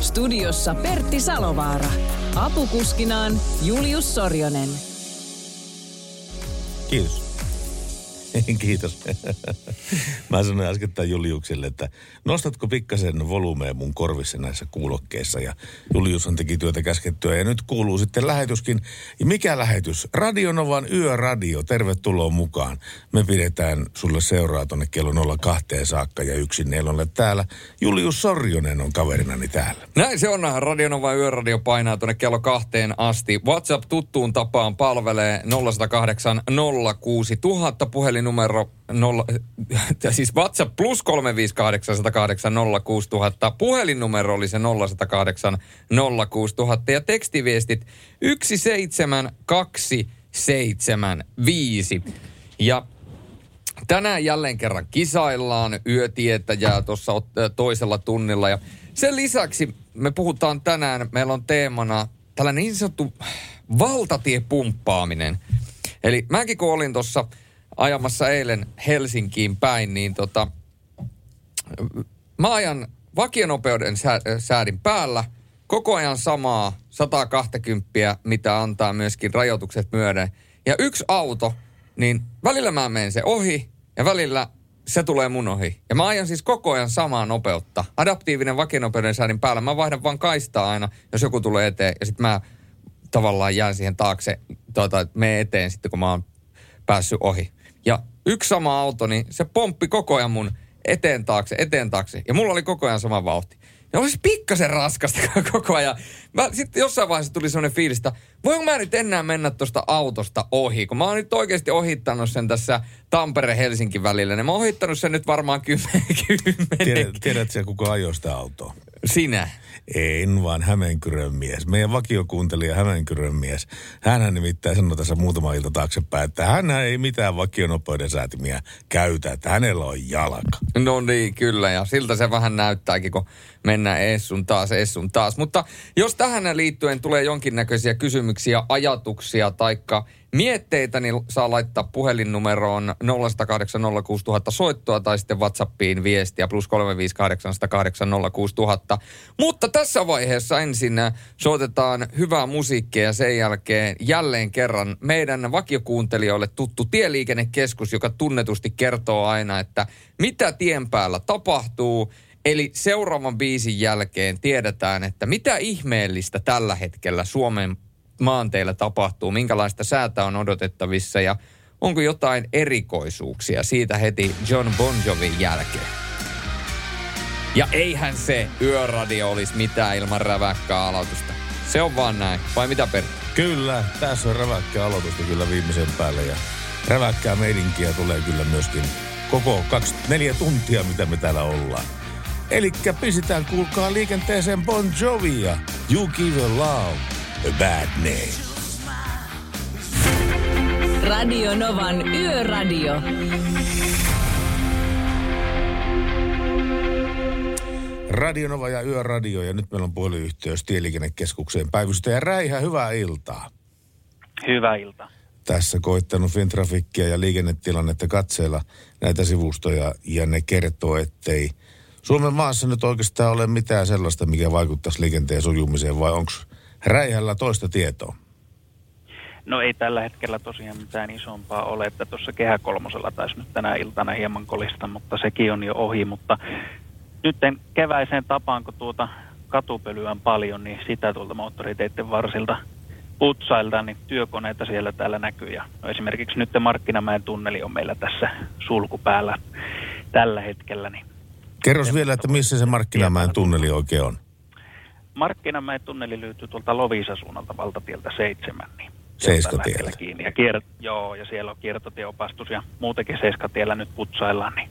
Studiossa Pertti Salovaara. Apukuskinaan Julius Sorjonen. Kiitos. Kiitos. Mä sanoin äsken Juliukselle, että nostatko pikkasen volumea mun korvissa näissä kuulokkeissa. Ja Julius on teki työtä käskettyä ja nyt kuuluu sitten lähetyskin. Ja mikä lähetys? Radionovan Yöradio. Tervetuloa mukaan. Me pidetään sulle seuraa tonne kello 02 saakka ja yksin nelolle täällä. Julius Sorjonen on kaverinani täällä. Näin se on. Radionovan Yöradio painaa tuonne kello kahteen asti. WhatsApp tuttuun tapaan palvelee 0108 06000 puhelin puhelinnumero nolla, siis WhatsApp plus 358 06000. Puhelinnumero oli se 0108 06000 ja tekstiviestit 17275. Ja tänään jälleen kerran kisaillaan yötietäjää tuossa toisella tunnilla ja sen lisäksi me puhutaan tänään, meillä on teemana tällainen niin sanottu valtatiepumppaaminen. Eli mäkin kun olin tuossa ajamassa eilen Helsinkiin päin, niin tota, mä ajan vakionopeuden sää, säädin päällä koko ajan samaa 120, mitä antaa myöskin rajoitukset myöden. Ja yksi auto, niin välillä mä menen se ohi ja välillä se tulee mun ohi. Ja mä ajan siis koko ajan samaa nopeutta. Adaptiivinen vakionopeuden säädin päällä. Mä vaihdan vaan kaistaa aina, jos joku tulee eteen. Ja sitten mä tavallaan jään siihen taakse, tuota, me eteen sitten, kun mä oon päässyt ohi. Ja yksi sama auto, niin se pomppi koko ajan mun eteen taakse, eteen taakse. Ja mulla oli koko ajan sama vauhti. Ja olisi pikkasen raskasta koko ajan. sitten jossain vaiheessa tuli sellainen fiilis, että voinko mä nyt enää mennä tuosta autosta ohi? Kun mä oon nyt oikeasti ohittanut sen tässä Tampere-Helsinki välillä, niin mä oon ohittanut sen nyt varmaan kymmenen. Tiedät, tiedätkö kuka ajoi sitä autoa? Sinä. En vaan Hämeenkyrön mies. Meidän vakiokuuntelija Hämeenkyrön mies. Hänhän nimittäin sanoi tässä muutama ilta taaksepäin, että hän ei mitään vakionopeuden säätimiä käytä, että hänellä on jalka. No niin, kyllä. Ja siltä se vähän näyttääkin, kun mennään essun taas, essun taas. Mutta jos tähän liittyen tulee jonkinnäköisiä kysymyksiä, ajatuksia taikka mietteitä, niin saa laittaa puhelinnumeroon 0806000 soittoa tai sitten WhatsAppiin viestiä plus 358806000. Mutta tässä vaiheessa ensin soitetaan hyvää musiikkia ja sen jälkeen jälleen kerran meidän vakiokuuntelijoille tuttu tieliikennekeskus, joka tunnetusti kertoo aina, että mitä tien päällä tapahtuu. Eli seuraavan biisin jälkeen tiedetään, että mitä ihmeellistä tällä hetkellä Suomen maanteilla tapahtuu, minkälaista säätä on odotettavissa ja onko jotain erikoisuuksia siitä heti John Bon Jovin jälkeen. Ja eihän se yöradio olisi mitään ilman räväkkää aloitusta. Se on vaan näin. Vai mitä Pertti? Kyllä, tässä on räväkkää aloitusta kyllä viimeisen päälle ja räväkkää meidinkiä tulee kyllä myöskin koko 24 tuntia, mitä me täällä ollaan. Eli pistetään, kuulkaa liikenteeseen Bon Jovia. You give a love a bad name. Radio Novan Yöradio. Radio Nova ja Yöradio ja nyt meillä on puhelinyhteys Tieliikennekeskukseen. Päivystäjä Räihä, hyvää iltaa. Hyvää iltaa. Tässä koittanut Fintrafikkia ja liikennetilannetta katseella näitä sivustoja ja ne kertoo, ettei Suomen maassa nyt oikeastaan ole mitään sellaista, mikä vaikuttaisi liikenteen sujumiseen vai onko Räihällä toista tietoa? No ei tällä hetkellä tosiaan mitään isompaa ole, että tuossa Kehä kolmosella taisi nyt tänä iltana hieman kolista, mutta sekin on jo ohi. Mutta nyt keväiseen tapaan, kun tuota katupölyä on paljon, niin sitä tuolta moottoriteiden varsilta putsailta, niin työkoneita siellä täällä näkyy. Ja no esimerkiksi nyt Markkinamäen tunneli on meillä tässä sulkupäällä tällä hetkellä. Niin Kerros vielä, että missä se Markkinamäen tunneli oikein on? Markkinamäen tunneli löytyy tuolta Lovisa suunnalta valtatieltä seitsemän. Niin Seiskatiellä. Kiinni. Ja kier, joo, ja siellä on kiertotieopastus ja muutenkin Seiskatiellä nyt putsaillaan, niin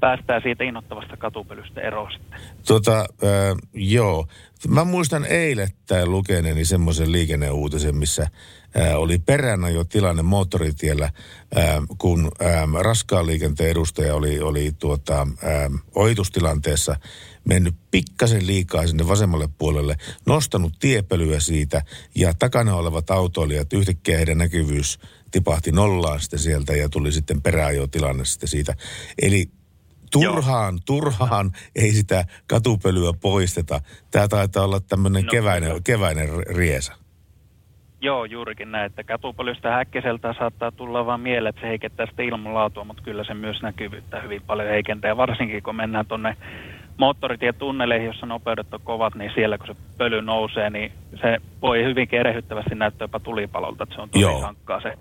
päästään siitä innoittavasta katupölystä eroon sitten. Tota, äh, joo. Mä muistan eilen lukeneeni semmoisen liikenneuutisen, missä äh, oli peränä jo tilanne moottoritiellä, äh, kun äh, raskaan liikenteen edustaja oli, oli tuota, äh, ohitustilanteessa mennyt pikkasen liikaa sinne vasemmalle puolelle, nostanut tiepölyä siitä ja takana olevat autoilijat, yhtäkkiä heidän näkyvyys tipahti nollaan sitten sieltä ja tuli sitten peräajotilanne sitten siitä. Eli turhaan, Joo. turhaan ei sitä katupölyä poisteta. Tämä taitaa olla tämmöinen no, keväinen, keväinen riesa. Joo, juurikin näin, että katupölystä häkkiseltä saattaa tulla vaan mieleen, että se heikentää sitä ilmanlaatua, mutta kyllä se myös näkyvyyttä hyvin paljon heikentää. Varsinkin kun mennään tuonne moottoritietunneleihin, jossa nopeudet on kovat, niin siellä kun se pöly nousee, niin se voi hyvin erehyttävästi näyttää jopa tulipalolta, että se on tosi Joo. sankkaa se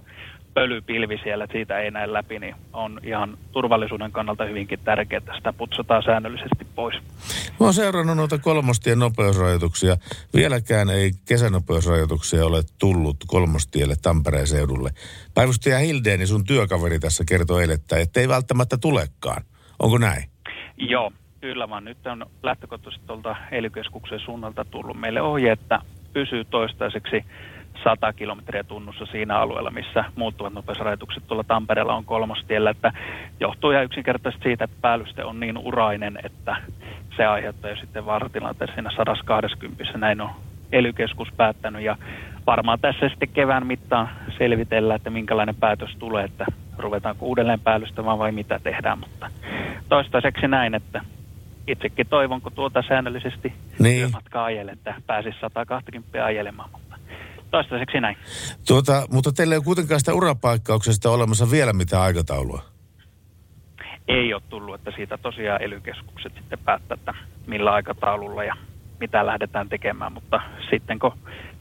pölypilvi siellä, että siitä ei näe läpi, niin on ihan turvallisuuden kannalta hyvinkin tärkeää, että sitä putsataan säännöllisesti pois. Mä oon seurannut noita kolmostien nopeusrajoituksia. Vieläkään ei kesänopeusrajoituksia ole tullut kolmostielle Tampereen seudulle. Päivystäjä Hildeeni, sun työkaveri tässä kertoi eilen, että ei välttämättä tulekaan. Onko näin? Joo, kyllä vaan nyt on lähtökohtaisesti tuolta ely suunnalta tullut meille ohje, että pysyy toistaiseksi 100 kilometriä tunnussa siinä alueella, missä muuttuvat nopeusrajoitukset tuolla Tampereella on kolmostiellä, että johtuu ihan yksinkertaisesti siitä, että päällyste on niin urainen, että se aiheuttaa jo sitten vaaratilanteessa siinä 120. Näin on ely päättänyt ja varmaan tässä sitten kevään mittaan selvitellä, että minkälainen päätös tulee, että ruvetaanko uudelleen päällystämään vai mitä tehdään, mutta toistaiseksi näin, että itsekin toivon, kun tuota säännöllisesti niin. työmatkaa ajelen, että pääsisi 120 ajelemaan, mutta toistaiseksi näin. Tuota, mutta teillä ei ole kuitenkaan sitä urapaikkauksesta olemassa vielä mitään aikataulua? Ei ole tullut, että siitä tosiaan ely sitten päättää, että millä aikataululla ja mitä lähdetään tekemään, mutta sitten kun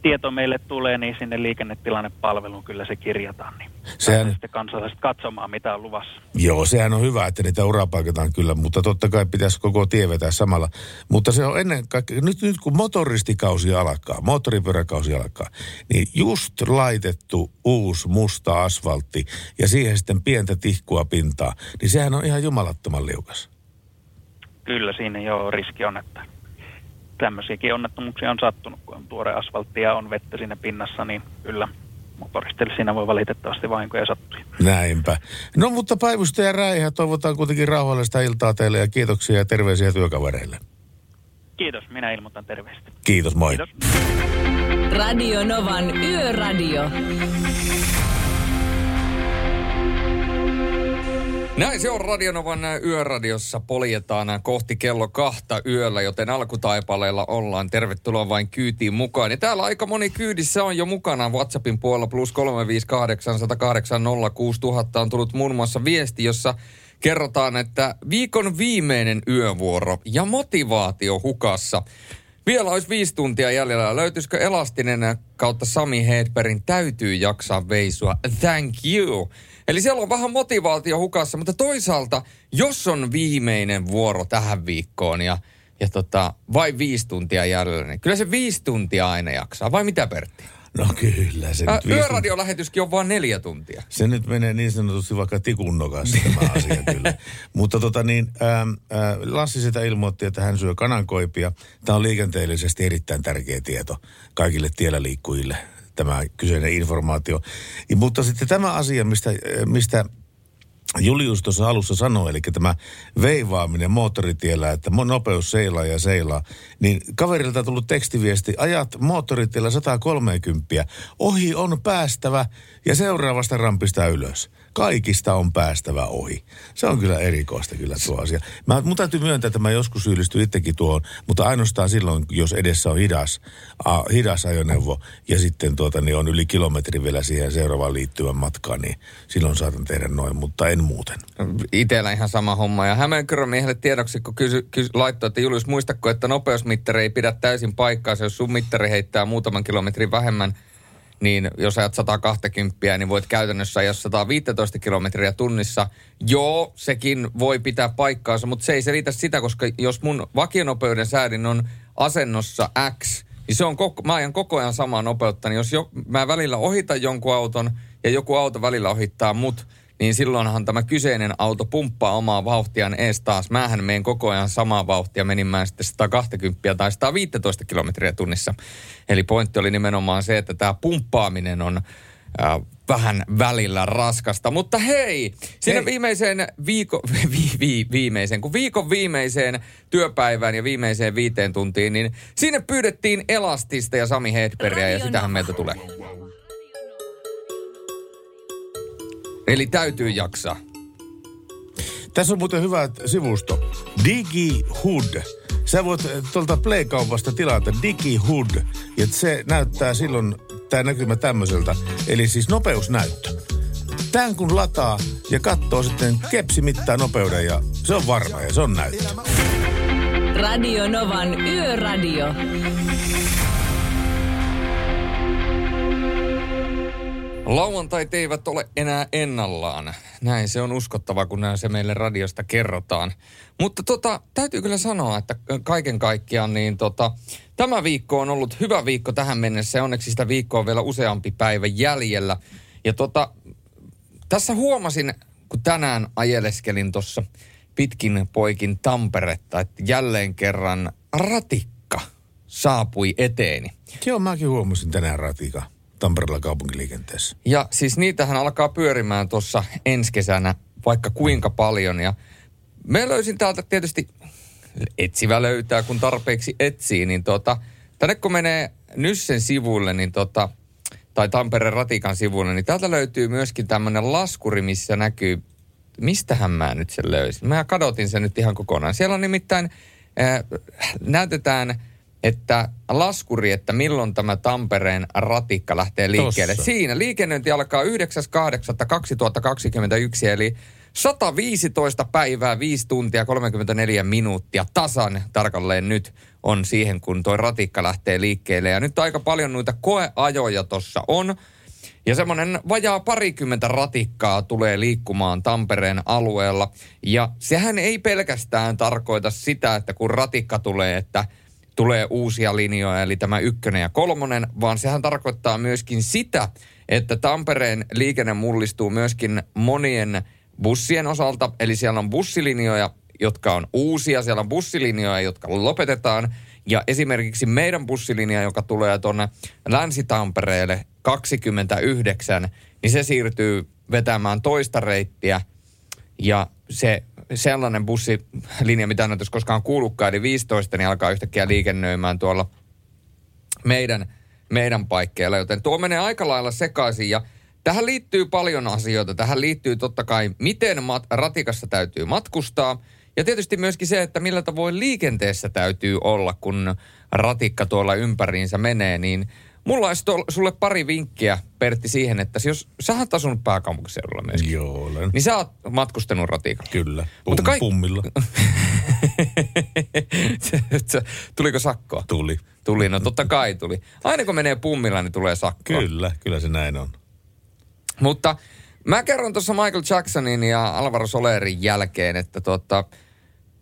tieto meille tulee, niin sinne liikennetilannepalveluun kyllä se kirjataan, niin sehän... sitten kansalaiset katsomaan, mitä on luvassa. Joo, sehän on hyvä, että niitä urapaikataan kyllä, mutta totta kai pitäisi koko tie vetää samalla. Mutta se on ennen kaikkea, nyt, nyt kun motoristikausi alkaa, moottoripyöräkausi alkaa, niin just laitettu uusi musta asfaltti ja siihen sitten pientä tihkua pintaa, niin sehän on ihan jumalattoman liukas. Kyllä, siinä jo riski on, että tämmöisiäkin onnettomuuksia on sattunut, kun on tuore asfaltti ja on vettä siinä pinnassa, niin kyllä motoristille siinä voi valitettavasti vahinkoja sattua. Näinpä. No mutta päivystäjä Räihä, toivotaan kuitenkin rauhallista iltaa teille ja kiitoksia ja terveisiä työkavereille. Kiitos, minä ilmoitan terveistä. Kiitos, moi. Kiitos. Radio Novan Yöradio. Näin se on Radionovan yöradiossa. Poljetaan kohti kello kahta yöllä, joten alkutaipaleella ollaan. Tervetuloa vain kyytiin mukaan. Ja täällä aika moni kyydissä on jo mukana WhatsAppin puolella plus 358 108 06000 on tullut muun muassa viesti, jossa kerrotaan, että viikon viimeinen yövuoro ja motivaatio hukassa. Vielä olisi viisi tuntia jäljellä. Löytyisikö elastinen kautta Sami Hedbergin täytyy jaksaa veisua? Thank you. Eli siellä on vähän motivaatio hukassa, mutta toisaalta, jos on viimeinen vuoro tähän viikkoon ja, ja tota, vain viisi tuntia jäljellä, niin kyllä se viisi tuntia aina jaksaa. Vai mitä Pertti? No kyllä. Se Ää, yöradiolähetyskin on vain neljä tuntia. Se nyt menee niin sanotusti vaikka tikun nokassa tämä asia kyllä. Mutta tota niin, ää, ää, Lassi sitä ilmoitti, että hän syö kanankoipia. Tämä on liikenteellisesti erittäin tärkeä tieto kaikille tiellä liikkujille tämä kyseinen informaatio. Ja, mutta sitten tämä asia, mistä, mistä Julius tuossa alussa sanoi, eli tämä veivaaminen moottoritiellä, että nopeus seilaa ja seilaa, niin kaverilta tullut tekstiviesti, ajat moottoritiellä 130, ohi on päästävä ja seuraavasta rampista ylös kaikista on päästävä ohi. Se on kyllä erikoista kyllä tuo asia. Mä, mun täytyy myöntää, että mä joskus syyllistyn itsekin tuohon, mutta ainoastaan silloin, jos edessä on hidas, a, hidas ajoneuvo ja sitten tuota, niin on yli kilometri vielä siihen seuraavaan liittyvän matkaan, niin silloin saatan tehdä noin, mutta en muuten. Itellä ihan sama homma. Ja Hämeenkyrön miehelle tiedoksi, kun kysy, kysy, laittoi, että Julius, muistako, että nopeusmittari ei pidä täysin paikkaa, jos sun mittari heittää muutaman kilometrin vähemmän – niin jos ajat 120, niin voit käytännössä ajaa 115 kilometriä tunnissa. Joo, sekin voi pitää paikkaansa, mutta se ei selitä sitä, koska jos mun vakionopeuden säädin on asennossa X, niin se on koko, mä ajan koko ajan samaa nopeutta. Niin jos jo, mä välillä ohitan jonkun auton ja joku auto välillä ohittaa mut, niin silloinhan tämä kyseinen auto pumppaa omaa vauhtiaan ees taas. Mähän menen koko ajan samaa vauhtia, menin mä sitten 120 tai 115 kilometriä tunnissa. Eli pointti oli nimenomaan se, että tämä pumppaaminen on äh, vähän välillä raskasta. Mutta hei, siinä Hei. viimeiseen viikon, vi, vi, viimeiseen, kun viikon viimeiseen työpäivään ja viimeiseen viiteen tuntiin, niin sinne pyydettiin Elastista ja Sami Hedbergia ja sitähän meiltä tulee. Eli täytyy jaksaa. Tässä on muuten hyvä sivusto. DigiHood. Sä voit eh, tuolta Play-kaupasta tilata DigiHood. Ja se näyttää silloin, tämä näkymä tämmöiseltä. Eli siis nopeusnäyttö. Tän kun lataa ja katsoo sitten kepsi mittaa nopeuden ja se on varma ja se on näyttö. Radio Novan Yöradio. Lauantait eivät ole enää ennallaan. Näin se on uskottava, kun näin se meille radiosta kerrotaan. Mutta tota, täytyy kyllä sanoa, että kaiken kaikkiaan niin tota, tämä viikko on ollut hyvä viikko tähän mennessä onneksi sitä viikkoa on vielä useampi päivä jäljellä. Ja tota, tässä huomasin, kun tänään ajeleskelin tuossa pitkin poikin Tamperetta, että jälleen kerran ratikka saapui eteeni. Joo, mäkin huomasin tänään ratika Tampereella kaupunkiliikenteessä. Ja siis niitähän alkaa pyörimään tuossa ensi kesänä vaikka kuinka paljon. Ja me löysin täältä tietysti, etsivä löytää kun tarpeeksi etsii, niin tota, tänne kun menee Nyssen sivuille, niin tota, tai Tampereen Ratikan sivuille, niin täältä löytyy myöskin tämmöinen laskuri, missä näkyy, mistähän mä nyt sen löysin. Mä kadotin sen nyt ihan kokonaan. Siellä on nimittäin, äh, näytetään, että laskuri, että milloin tämä Tampereen ratikka lähtee liikkeelle. Tossa. Siinä liikennöinti alkaa 9.8.2021, eli 115 päivää, 5 tuntia, 34 minuuttia tasan tarkalleen nyt on siihen, kun toi ratikka lähtee liikkeelle. Ja nyt aika paljon noita koeajoja tuossa on. Ja semmoinen vajaa parikymmentä ratikkaa tulee liikkumaan Tampereen alueella. Ja sehän ei pelkästään tarkoita sitä, että kun ratikka tulee, että tulee uusia linjoja, eli tämä ykkönen ja kolmonen, vaan sehän tarkoittaa myöskin sitä, että Tampereen liikenne mullistuu myöskin monien bussien osalta, eli siellä on bussilinjoja, jotka on uusia, siellä on bussilinjoja, jotka lopetetaan, ja esimerkiksi meidän bussilinja, joka tulee tuonne Länsi-Tampereelle 29, niin se siirtyy vetämään toista reittiä, ja se sellainen bussilinja, mitä en ole koskaan kuullutkaan, eli 15, niin alkaa yhtäkkiä liikennöimään tuolla meidän, meidän paikkeilla, joten tuo menee aika lailla sekaisin. Ja tähän liittyy paljon asioita. Tähän liittyy totta kai, miten mat- ratikassa täytyy matkustaa. Ja tietysti myöskin se, että millä tavoin liikenteessä täytyy olla, kun ratikka tuolla ympäriinsä menee, niin mulla olisi tuolla, sulle pari vinkkiä, Pertti, siihen, että jos sä oot asunut pääkaupunkiseudulla myöskin, Joo, olen. niin sä oot matkustanut ratikalla. Kyllä. Pum, Mutta kaik- Pummilla Tuliko sakkoa? tuli. Tuli, no totta kai tuli. Aina kun menee pummilla, niin tulee sakkoa. Kyllä, kyllä se näin on. Mutta mä kerron tuossa Michael Jacksonin ja Alvaro Solerin jälkeen, että tota,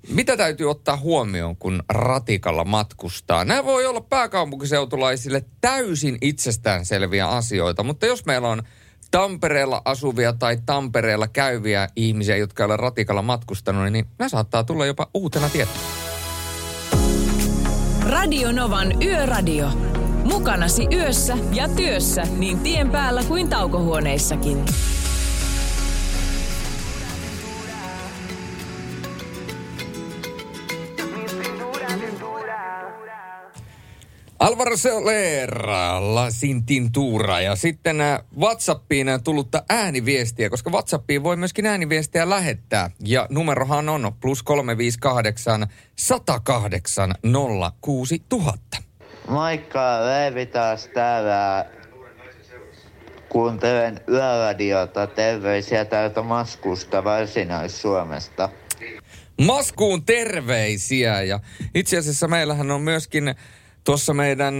mitä täytyy ottaa huomioon, kun ratikalla matkustaa? Nämä voi olla pääkaupunkiseutulaisille täysin itsestäänselviä asioita, mutta jos meillä on Tampereella asuvia tai Tampereella käyviä ihmisiä, jotka ei ole ratikalla matkustanut, niin nämä saattaa tulla jopa uutena tietona. Radio Novan Yöradio. Mukanasi yössä ja työssä niin tien päällä kuin taukohuoneissakin. Alvaro Soler, La Sintintura ja sitten äh, WhatsAppiin äh, tullutta ääniviestiä, koska WhatsAppiin voi myöskin ääniviestiä lähettää. Ja numerohan on plus 358 108 06000. Moikka, Leivi taas täällä. Kuuntelen yöradiota. Terveisiä täältä Maskusta, Varsinais-Suomesta. Maskuun terveisiä ja itse asiassa meillähän on myöskin tuossa meidän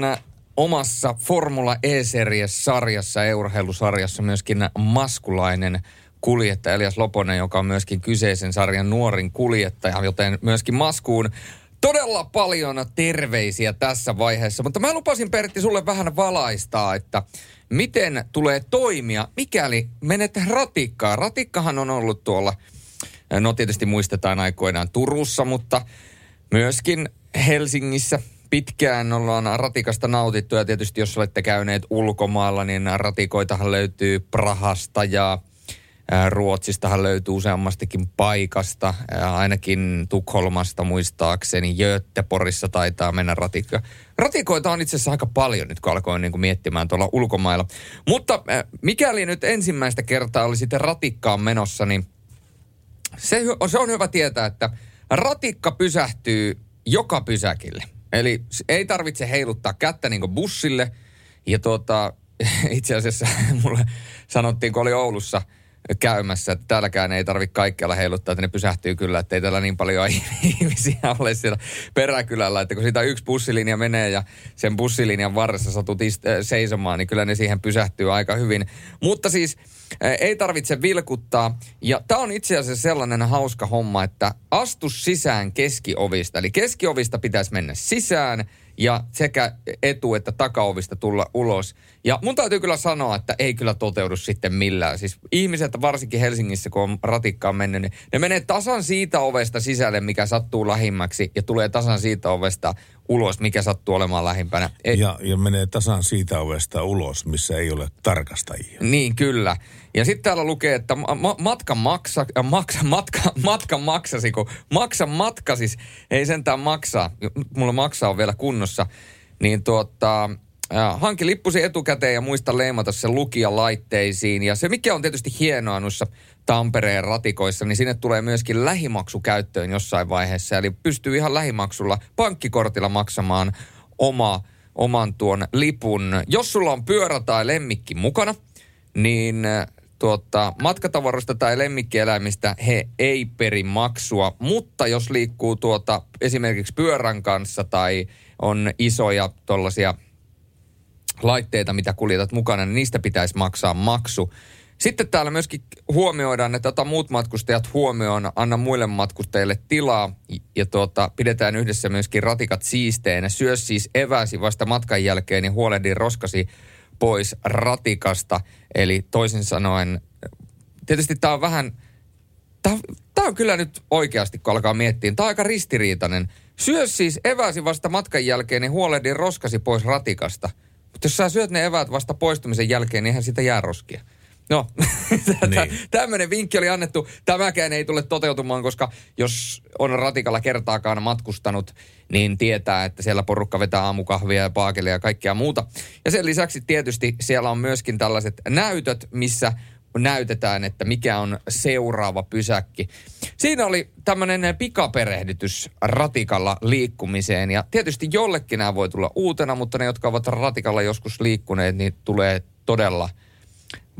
omassa Formula E-series-sarjassa, urheilusarjassa myöskin maskulainen kuljettaja Elias Loponen, joka on myöskin kyseisen sarjan nuorin kuljettaja, joten myöskin Maskuun todella paljon terveisiä tässä vaiheessa, mutta mä lupasin Pertti sulle vähän valaistaa, että miten tulee toimia, mikäli menet ratikkaan. Ratikkahan on ollut tuolla, no tietysti muistetaan aikoinaan Turussa, mutta myöskin Helsingissä pitkään ollaan ratikasta nautittu ja tietysti jos olette käyneet ulkomailla, niin ratikoitahan löytyy Prahasta ja Ruotsistahan löytyy useammastikin paikasta, ainakin Tukholmasta muistaakseni, Göteborissa taitaa mennä ratikka. Ratikoita on itse asiassa aika paljon nyt, kun alkoin niin kuin miettimään tuolla ulkomailla. Mutta mikäli nyt ensimmäistä kertaa oli sitten ratikkaan menossa, niin se, se on hyvä tietää, että ratikka pysähtyy joka pysäkille. Eli ei tarvitse heiluttaa kättä niin bussille. Ja tuota, itse asiassa mulle sanottiin, kun oli Oulussa – käymässä, että täälläkään ei tarvitse kaikkialla heiluttaa, että ne pysähtyy kyllä, että ei täällä niin paljon ihmisiä ole siellä peräkylällä, että kun siitä yksi bussilinja menee ja sen bussilinjan varressa satut seisomaan, niin kyllä ne siihen pysähtyy aika hyvin. Mutta siis ei tarvitse vilkuttaa. Ja tämä on itse asiassa sellainen hauska homma, että astu sisään keskiovista. Eli keskiovista pitäisi mennä sisään – ja sekä etu- että takaovista tulla ulos. Ja mun täytyy kyllä sanoa, että ei kyllä toteudu sitten millään. Siis ihmiset, varsinkin Helsingissä, kun on ratikkaan mennyt, niin ne menee tasan siitä ovesta sisälle, mikä sattuu lähimmäksi, ja tulee tasan siitä ovesta ulos, mikä sattuu olemaan lähimpänä. Ei... Ja, ja menee tasan siitä ovesta ulos, missä ei ole tarkastajia. Niin, kyllä. Ja sitten täällä lukee, että ma- matka maksa, äh, maksa, matka, matka maksasi, kun maksa matka siis ei sentään maksaa. Mulla maksaa on vielä kunnossa. Niin tuota, hanki lippusi etukäteen ja muista leimata se lukija laitteisiin. Ja se, mikä on tietysti hienoa noissa Tampereen ratikoissa, niin sinne tulee myöskin lähimaksu käyttöön jossain vaiheessa. Eli pystyy ihan lähimaksulla pankkikortilla maksamaan oma, oman tuon lipun. Jos sulla on pyörä tai lemmikki mukana, niin tuota, matkatavaroista tai lemmikkieläimistä he ei peri maksua, mutta jos liikkuu tuota, esimerkiksi pyörän kanssa tai on isoja tuollaisia laitteita, mitä kuljetat mukana, niin niistä pitäisi maksaa maksu. Sitten täällä myöskin huomioidaan, että ota muut matkustajat huomioon, anna muille matkustajille tilaa ja tuota, pidetään yhdessä myöskin ratikat siisteenä. Syö siis eväsi vasta matkan jälkeen ja huolehdi roskasi pois ratikasta. Eli toisin sanoen, tietysti tämä on vähän, tämä on kyllä nyt oikeasti, kun alkaa miettiä, tämä on aika ristiriitainen. Syö siis eväsi vasta matkan jälkeen, niin huolehdi roskasi pois ratikasta. Mutta jos sä syöt ne eväät vasta poistumisen jälkeen, niin eihän sitä jää roskia. No, niin. tämmöinen vinkki oli annettu. Tämäkään ei tule toteutumaan, koska jos on ratikalla kertaakaan matkustanut, niin tietää, että siellä porukka vetää aamukahvia ja paakelia ja kaikkea muuta. Ja sen lisäksi tietysti siellä on myöskin tällaiset näytöt, missä näytetään, että mikä on seuraava pysäkki. Siinä oli tämmöinen pikaperehdytys ratikalla liikkumiseen ja tietysti jollekin nämä voi tulla uutena, mutta ne, jotka ovat ratikalla joskus liikkuneet, niin tulee todella –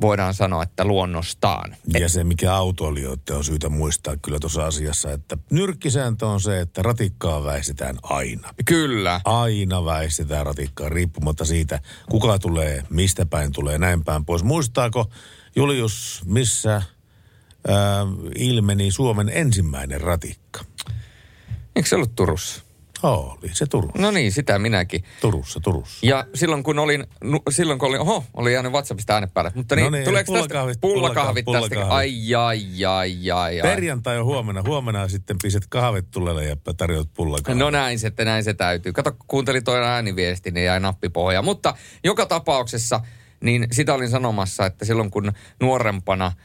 voidaan sanoa, että luonnostaan. Ja se, mikä autoilijoiden on syytä muistaa kyllä tuossa asiassa, että nyrkkisääntö on se, että ratikkaa väistetään aina. Kyllä. Aina väistetään ratikkaa, riippumatta siitä, kuka tulee, mistä päin tulee, näin päin pois. Muistaako Julius, missä ää, ilmeni Suomen ensimmäinen ratikka? Eikö se ollut Turussa? Oli se Turussa. No niin, sitä minäkin. Turussa, Turussa. Ja silloin kun olin, silloin kun olin, oho, oli jäänyt WhatsAppista ääne päälle. Mutta niin, no niin tuleeko pullakahvit, tästä pullakahvit, pullakahvit tästä? Ai, ai, ai, ai, ai. Perjantai on huomenna. Huomenna sitten piset kahvit tulelle ja tarjoat pullakahvit. No näin se, näin se täytyy. Kato, kuuntelin toi ääniviesti, niin jäi nappipohja. Mutta joka tapauksessa, niin sitä olin sanomassa, että silloin kun nuorempana –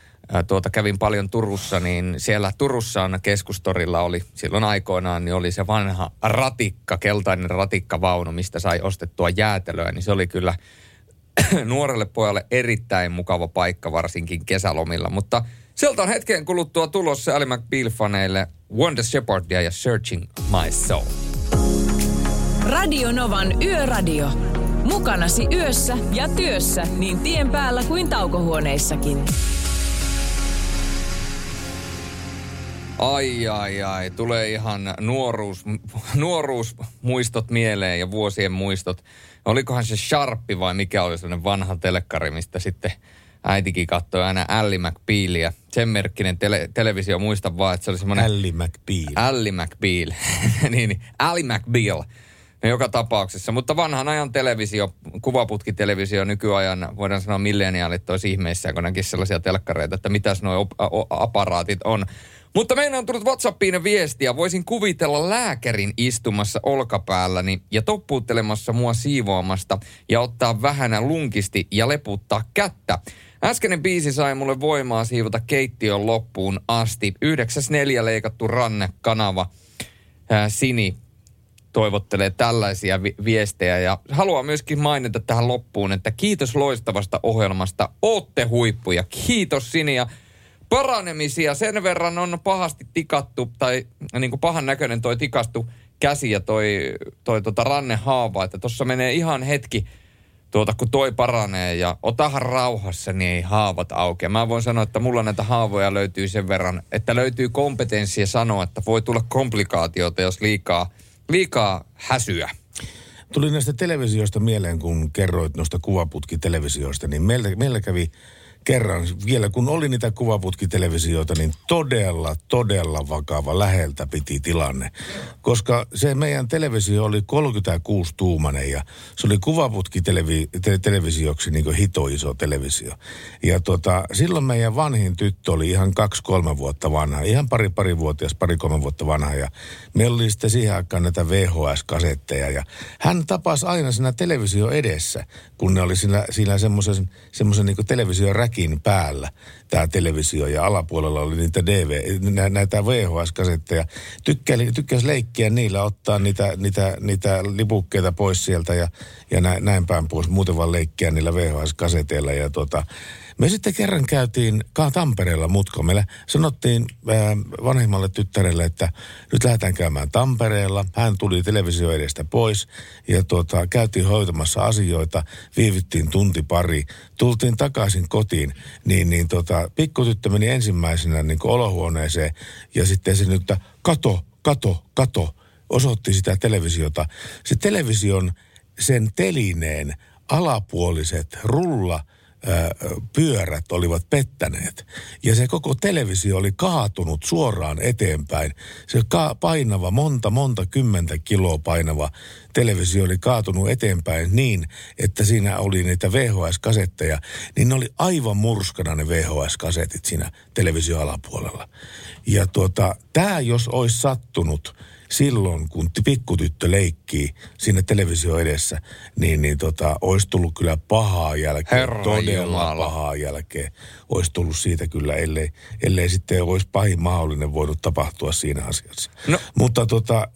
tuota, kävin paljon Turussa, niin siellä Turussa on keskustorilla oli silloin aikoinaan, niin oli se vanha ratikka, keltainen ratikkavaunu, mistä sai ostettua jäätelöä, niin se oli kyllä nuorelle pojalle erittäin mukava paikka, varsinkin kesälomilla. Mutta sieltä on hetken kuluttua tulossa Ali McBeal-faneille Wonder Shepardia ja Searching My Soul. Radio Novan Yöradio. Mukanasi yössä ja työssä niin tien päällä kuin taukohuoneissakin. Ai, ai, ai. Tulee ihan nuoruus, nuoruusmuistot mieleen ja vuosien muistot. Olikohan se Sharppi vai mikä oli sellainen vanha telekkari, mistä sitten äitikin katsoi aina Ally McBealia. Sen merkkinen tele, televisio, muista vaan, että se oli semmoinen... Ally McBeal. Ally McBeal. niin, niin, Ally McBeal. No joka tapauksessa, mutta vanhan ajan televisio, kuvaputkitelevisio nykyajan, voidaan sanoa milleniaalit olisi ihmeissä, kun näkisi sellaisia telkkareita, että mitäs nuo aparaatit on. Mutta meillä on tullut WhatsAppiin viestiä. Voisin kuvitella lääkärin istumassa olkapäälläni ja toppuuttelemassa mua siivoamasta ja ottaa vähän lunkisti ja leputtaa kättä. Äskeinen biisi sai mulle voimaa siivota keittiön loppuun asti. 9.4 leikattu rannekanava. Ää, Sini toivottelee tällaisia vi- viestejä ja haluaa myöskin mainita tähän loppuun, että kiitos loistavasta ohjelmasta. Ootte huippuja. Kiitos Sini ja paranemisia. Sen verran on pahasti tikattu, tai niin kuin pahan näköinen toi tikastu käsi ja toi, toi tota rannehaava, että tuossa menee ihan hetki, tuota, kun toi paranee ja otahan rauhassa, niin ei haavat auki. Mä voin sanoa, että mulla näitä haavoja löytyy sen verran, että löytyy kompetenssia sanoa, että voi tulla komplikaatioita, jos liikaa, liikaa häsyä. Tuli näistä televisioista mieleen, kun kerroit noista kuvaputkitelevisioista, niin meillä, meillä kävi kerran, vielä kun oli niitä kuvaputkitelevisioita, niin todella, todella vakava läheltä piti tilanne. Koska se meidän televisio oli 36 tuumanen ja se oli kuvaputkitelevisioksi niin hito iso televisio. Ja tota, silloin meidän vanhin tyttö oli ihan kaksi-kolme vuotta vanha, ihan pari pari vuotias, pari-kolme vuotta vanha. Ja meillä oli sitten siihen aikaan näitä VHS-kasetteja ja hän tapasi aina siinä televisio edessä, kun ne oli siinä, siinä semmoisen, semmoisen niin television räkin päällä tämä televisio ja alapuolella oli niitä DV, nä, näitä VHS-kasetteja. Tykkäli, tykkäsi leikkiä niillä, ottaa niitä, niitä, niitä lipukkeita pois sieltä ja, ja näin, näin päin pois. Muuten vaan leikkiä niillä VHS-kaseteilla ja tota, me sitten kerran käytiin Tampereella mutka. Meillä sanottiin ää, vanhimmalle tyttärelle, että nyt lähdetään käymään Tampereella. Hän tuli televisio edestä pois ja tuota, käytiin hoitamassa asioita. Viivittiin tunti pari. Tultiin takaisin kotiin, niin, niin tota, pikkutyttö meni ensimmäisenä niin olohuoneeseen ja sitten se nyt, kato, kato, kato, osoitti sitä televisiota. Se television, sen telineen alapuoliset rulla – pyörät olivat pettäneet. Ja se koko televisio oli kaatunut suoraan eteenpäin. Se ka- painava, monta, monta kymmentä kiloa painava televisio oli kaatunut eteenpäin niin, että siinä oli niitä VHS-kasetteja. Niin ne oli aivan murskana ne VHS-kasetit siinä televisioalapuolella. Ja tuota, tämä jos olisi sattunut silloin, kun pikkutyttö leikkii sinne televisio edessä, niin, niin tota, olisi tullut kyllä pahaa jälkeen. Herra todella Jumala. pahaa jälkeen olisi tullut siitä kyllä, ellei, ellei sitten olisi pahin mahdollinen voinut tapahtua siinä asiassa. No. Mutta tota,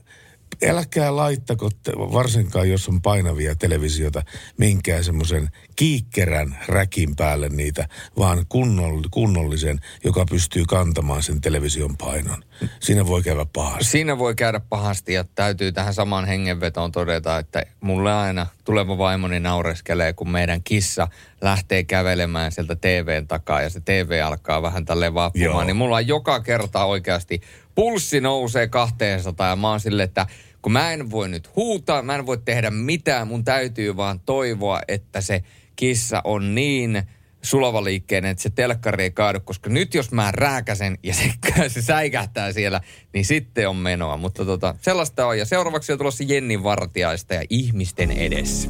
älkää laittako, varsinkaan jos on painavia televisiota, minkään semmoisen kiikkerän räkin päälle niitä, vaan kunnoll, kunnollisen, joka pystyy kantamaan sen television painon. Siinä voi käydä pahasti. Siinä voi käydä pahasti ja täytyy tähän samaan hengenvetoon todeta, että mulle aina tuleva vaimoni naureskelee, kun meidän kissa lähtee kävelemään sieltä TVn takaa ja se TV alkaa vähän tälle Joo. vappumaan. Niin mulla on joka kerta oikeasti pulssi nousee 200 ja mä oon silleen, että kun mä en voi nyt huutaa, mä en voi tehdä mitään, mun täytyy vaan toivoa, että se kissa on niin sulavaliikkeinen, että se telkkari ei kaadu, koska nyt jos mä rääkäsen ja se, se säikähtää siellä, niin sitten on menoa. Mutta tota, sellaista on. Ja seuraavaksi on tulossa Jenni Vartiaista ja ihmisten edessä.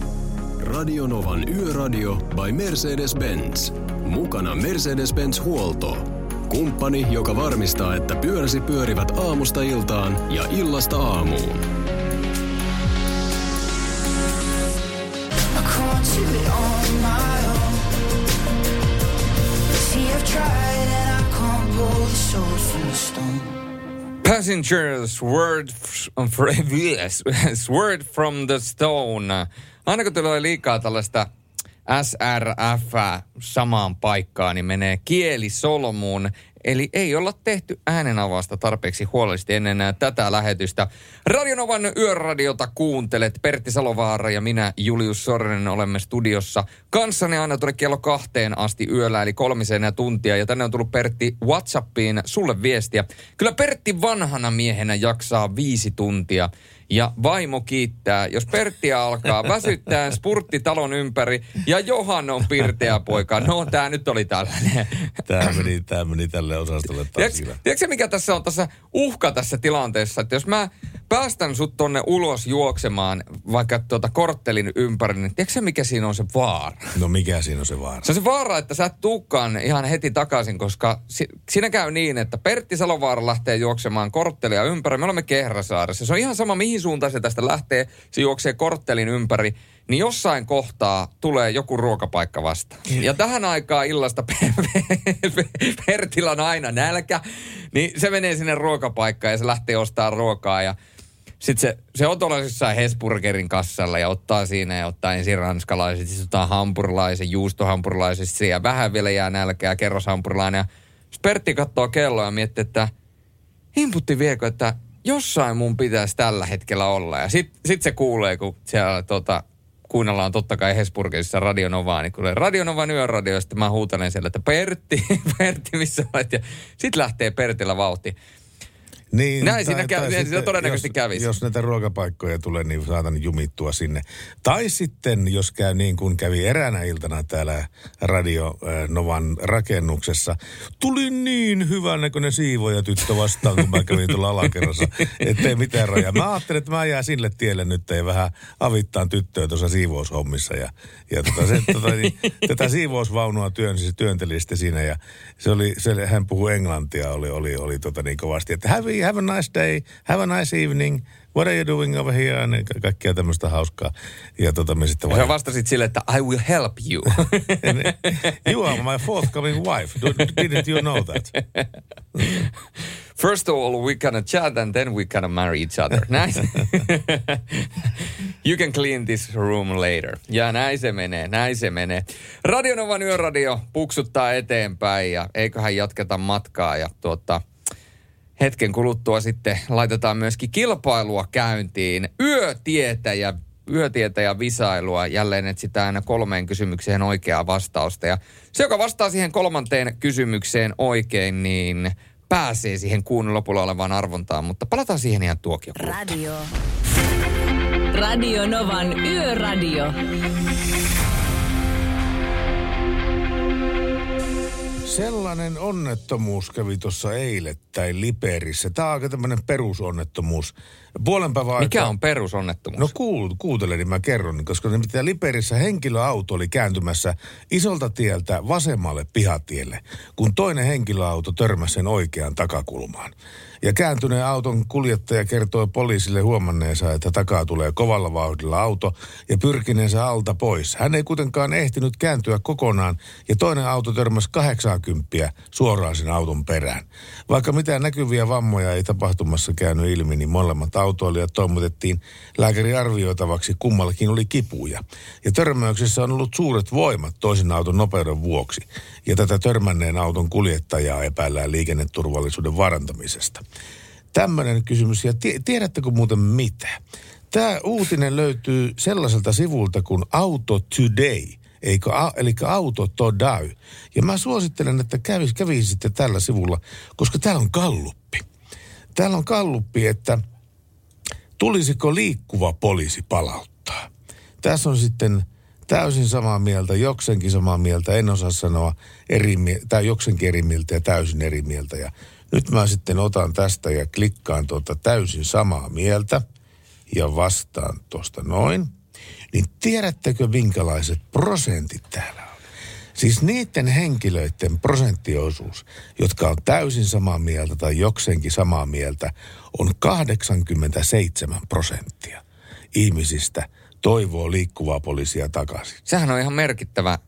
Radionovan Yöradio by Mercedes-Benz. Mukana Mercedes-Benz Huolto. Kumppani, joka varmistaa, että pyöräsi pyörivät aamusta iltaan ja illasta aamuun. From. Passengers, word, f- f- yes, word from the stone. Aina kun tulee liikaa tällaista SRF samaan paikkaan, niin menee kieli solmuun. Eli ei olla tehty äänenavasta tarpeeksi huolellisesti ennen ää, tätä lähetystä. Radionovan yöradiota kuuntelet. Pertti Salovaara ja minä, Julius Sorinen, olemme studiossa kanssani aina tuonne kello kahteen asti yöllä, eli kolmisen tuntia. Ja tänne on tullut Pertti Whatsappiin sulle viestiä. Kyllä Pertti vanhana miehenä jaksaa viisi tuntia. Ja vaimo kiittää, jos Perttiä alkaa väsyttää spurtti talon ympäri ja Johan on pirteä poika. No, tämä nyt oli tällainen. Tämä meni, tämä meni tälle osastolle taas. Tiedätkö, mikä tässä on tässä uhka tässä tilanteessa, että jos mä päästän sut tonne ulos juoksemaan vaikka tuota korttelin ympäri, niin tiedätkö mikä siinä on se vaara? No mikä siinä on se vaara? Se on se vaara, että sä et tuukkaan ihan heti takaisin, koska si- siinä käy niin, että Pertti Salovaara lähtee juoksemaan korttelia ympäri. Me olemme Kehräsaaressa. Se on ihan sama, mihin suuntaan se tästä lähtee. Se juoksee korttelin ympäri. Niin jossain kohtaa tulee joku ruokapaikka vastaan. Ja tähän aikaan illasta Pertillä on aina nälkä. Niin se menee sinne ruokapaikkaan ja se lähtee ostaa ruokaa ja sitten se, se on tuolla jossain Hesburgerin kassalla ja ottaa siinä ja ottaa ensin ranskalaiset, sitten ottaa hampurilaisen, juustohampurilaisen, ja vähän vielä jää nälkää, kerroshampurilainen. Ja Pertti katsoo kelloa ja miettii, että imputti viekö, että jossain mun pitäisi tällä hetkellä olla. Ja sitten sit se kuulee, kun siellä tota, kuunnellaan totta kai Hesburgerissa Radionovaa, niin kuulee Radionovan yöradio, ja sitten mä huutelen siellä, että Pertti, Pertti, missä olet? Ja sitten lähtee Pertillä vauhti. Niin, Näin siinä käy- näin siinä sitten, todennäköisesti jos, kävisi. Jos näitä ruokapaikkoja tulee, niin saatan jumittua sinne. Tai sitten, jos käy niin kuin kävi eräänä iltana täällä Radio äh, Novan rakennuksessa, tuli niin hyvän näköinen siivoja tyttö vastaan, kun mä kävin tuolla alakerrassa, ettei mitään rajaa. Mä ajattelin, että mä jää sille tielle nyt ja vähän avittaan tyttöä tuossa siivoushommissa. Ja, ja tota, se, tota, niin, tätä siivousvaunua työnsi, työnteli sitten siinä ja se oli, se, hän puhui englantia, oli, oli, oli tota niin kovasti, että have, have a nice day, have a nice evening, what are you doing over here, ja ka- kaikkea tämmöistä hauskaa. Ja tota me sitten Ja sä vastasit sille, että I will help you. you are my forthcoming wife, didn't you know that? First of all, we gonna chat and then we gonna marry each other. Näin. you can clean this room later. Ja näin se menee, näin se menee. Radionovan yöradio puksuttaa eteenpäin ja eiköhän jatketa matkaa ja tuota, hetken kuluttua sitten laitetaan myöskin kilpailua käyntiin. Yötietäjä, yötietäjä visailua. Jälleen etsitään aina kolmeen kysymykseen oikeaa vastausta. Ja se, joka vastaa siihen kolmanteen kysymykseen oikein, niin pääsee siihen kuun lopulla olevaan arvontaan. Mutta palataan siihen ihan tuokio. Radio. Radio Novan Yöradio. Sellainen onnettomuus kävi tuossa eilettäin Liperissä. Tämä on aika tämmöinen perusonnettomuus. Puolen päivän Mikä aikaa- on perusonnettomuus? No kuul, kuuntele, niin mä kerron, koska nimittäin Liperissä henkilöauto oli kääntymässä isolta tieltä vasemmalle pihatielle, kun toinen henkilöauto törmäsi sen oikeaan takakulmaan. Ja kääntyneen auton kuljettaja kertoi poliisille huomanneensa, että takaa tulee kovalla vauhdilla auto ja pyrkineensä alta pois. Hän ei kuitenkaan ehtinyt kääntyä kokonaan ja toinen auto törmäsi 80 suoraan sen auton perään. Vaikka mitään näkyviä vammoja ei tapahtumassa käynyt ilmi, niin molemmat autoilijat toimitettiin lääkäri arvioitavaksi, kummallakin oli kipuja. Ja törmäyksessä on ollut suuret voimat toisen auton nopeuden vuoksi. Ja tätä törmänneen auton kuljettajaa epäillään liikenneturvallisuuden varantamisesta. Tämmöinen kysymys. Ja tie- tiedättekö muuten mitä? Tämä uutinen löytyy sellaiselta sivulta kuin Auto Today, eikö, eli Auto Today. Ja mä suosittelen, että kävis, kävisitte tällä sivulla, koska täällä on kalluppi. Täällä on kalluppi, että tulisiko liikkuva poliisi palauttaa. Tässä on sitten täysin samaa mieltä, jokseenkin samaa mieltä, en osaa sanoa eri, tai jokseenkin eri mieltä ja täysin eri mieltä. Ja nyt mä sitten otan tästä ja klikkaan tuota täysin samaa mieltä ja vastaan tuosta noin. Niin tiedättekö minkälaiset prosentit täällä on? Siis niiden henkilöiden prosenttiosuus, jotka on täysin samaa mieltä tai jokseenkin samaa mieltä, on 87 prosenttia ihmisistä toivoo liikkuvaa poliisia takaisin. Sehän on ihan merkittävä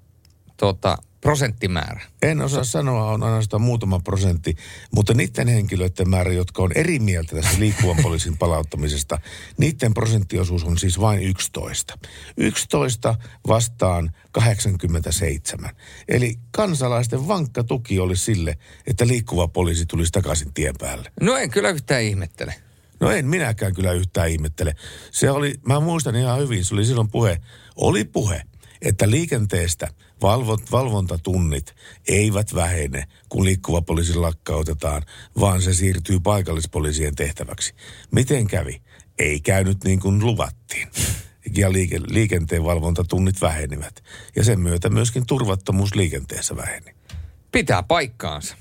tuota, prosenttimäärä. En osaa sanoa, on ainoastaan muutama prosentti, mutta niiden henkilöiden määrä, jotka on eri mieltä tässä liikkuvan poliisin palauttamisesta, niiden prosenttiosuus on siis vain 11. 11 vastaan 87. Eli kansalaisten vankka tuki oli sille, että liikkuva poliisi tulisi takaisin tien päälle. No en kyllä yhtään ihmettele. No en minäkään kyllä yhtään ihmettele. Se oli, mä muistan ihan hyvin, se oli silloin puhe, oli puhe, että liikenteestä valvot, valvontatunnit eivät vähene, kun liikkuva poliisi lakkautetaan, vaan se siirtyy paikallispoliisien tehtäväksi. Miten kävi? ei käynyt niin kuin luvattiin. Ja liike, liikenteen valvontatunnit vähenivät. Ja sen myötä myöskin turvattomuus liikenteessä väheni. Pitää paikkaansa.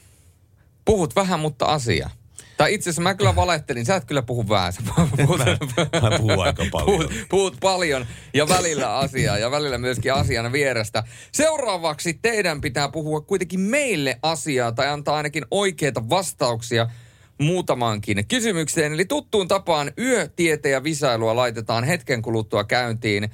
Puhut vähän, mutta asia. Tai itse asiassa mä kyllä valehtelin, sä et kyllä puhu vähän. Sä puhut, Mä puhun aika paljon. Puhut, puhut paljon ja välillä asiaa ja välillä myöskin asian vierestä. Seuraavaksi teidän pitää puhua kuitenkin meille asiaa tai antaa ainakin oikeita vastauksia muutamaankin kysymykseen. Eli tuttuun tapaan yötiete ja visailua laitetaan hetken kuluttua käyntiin.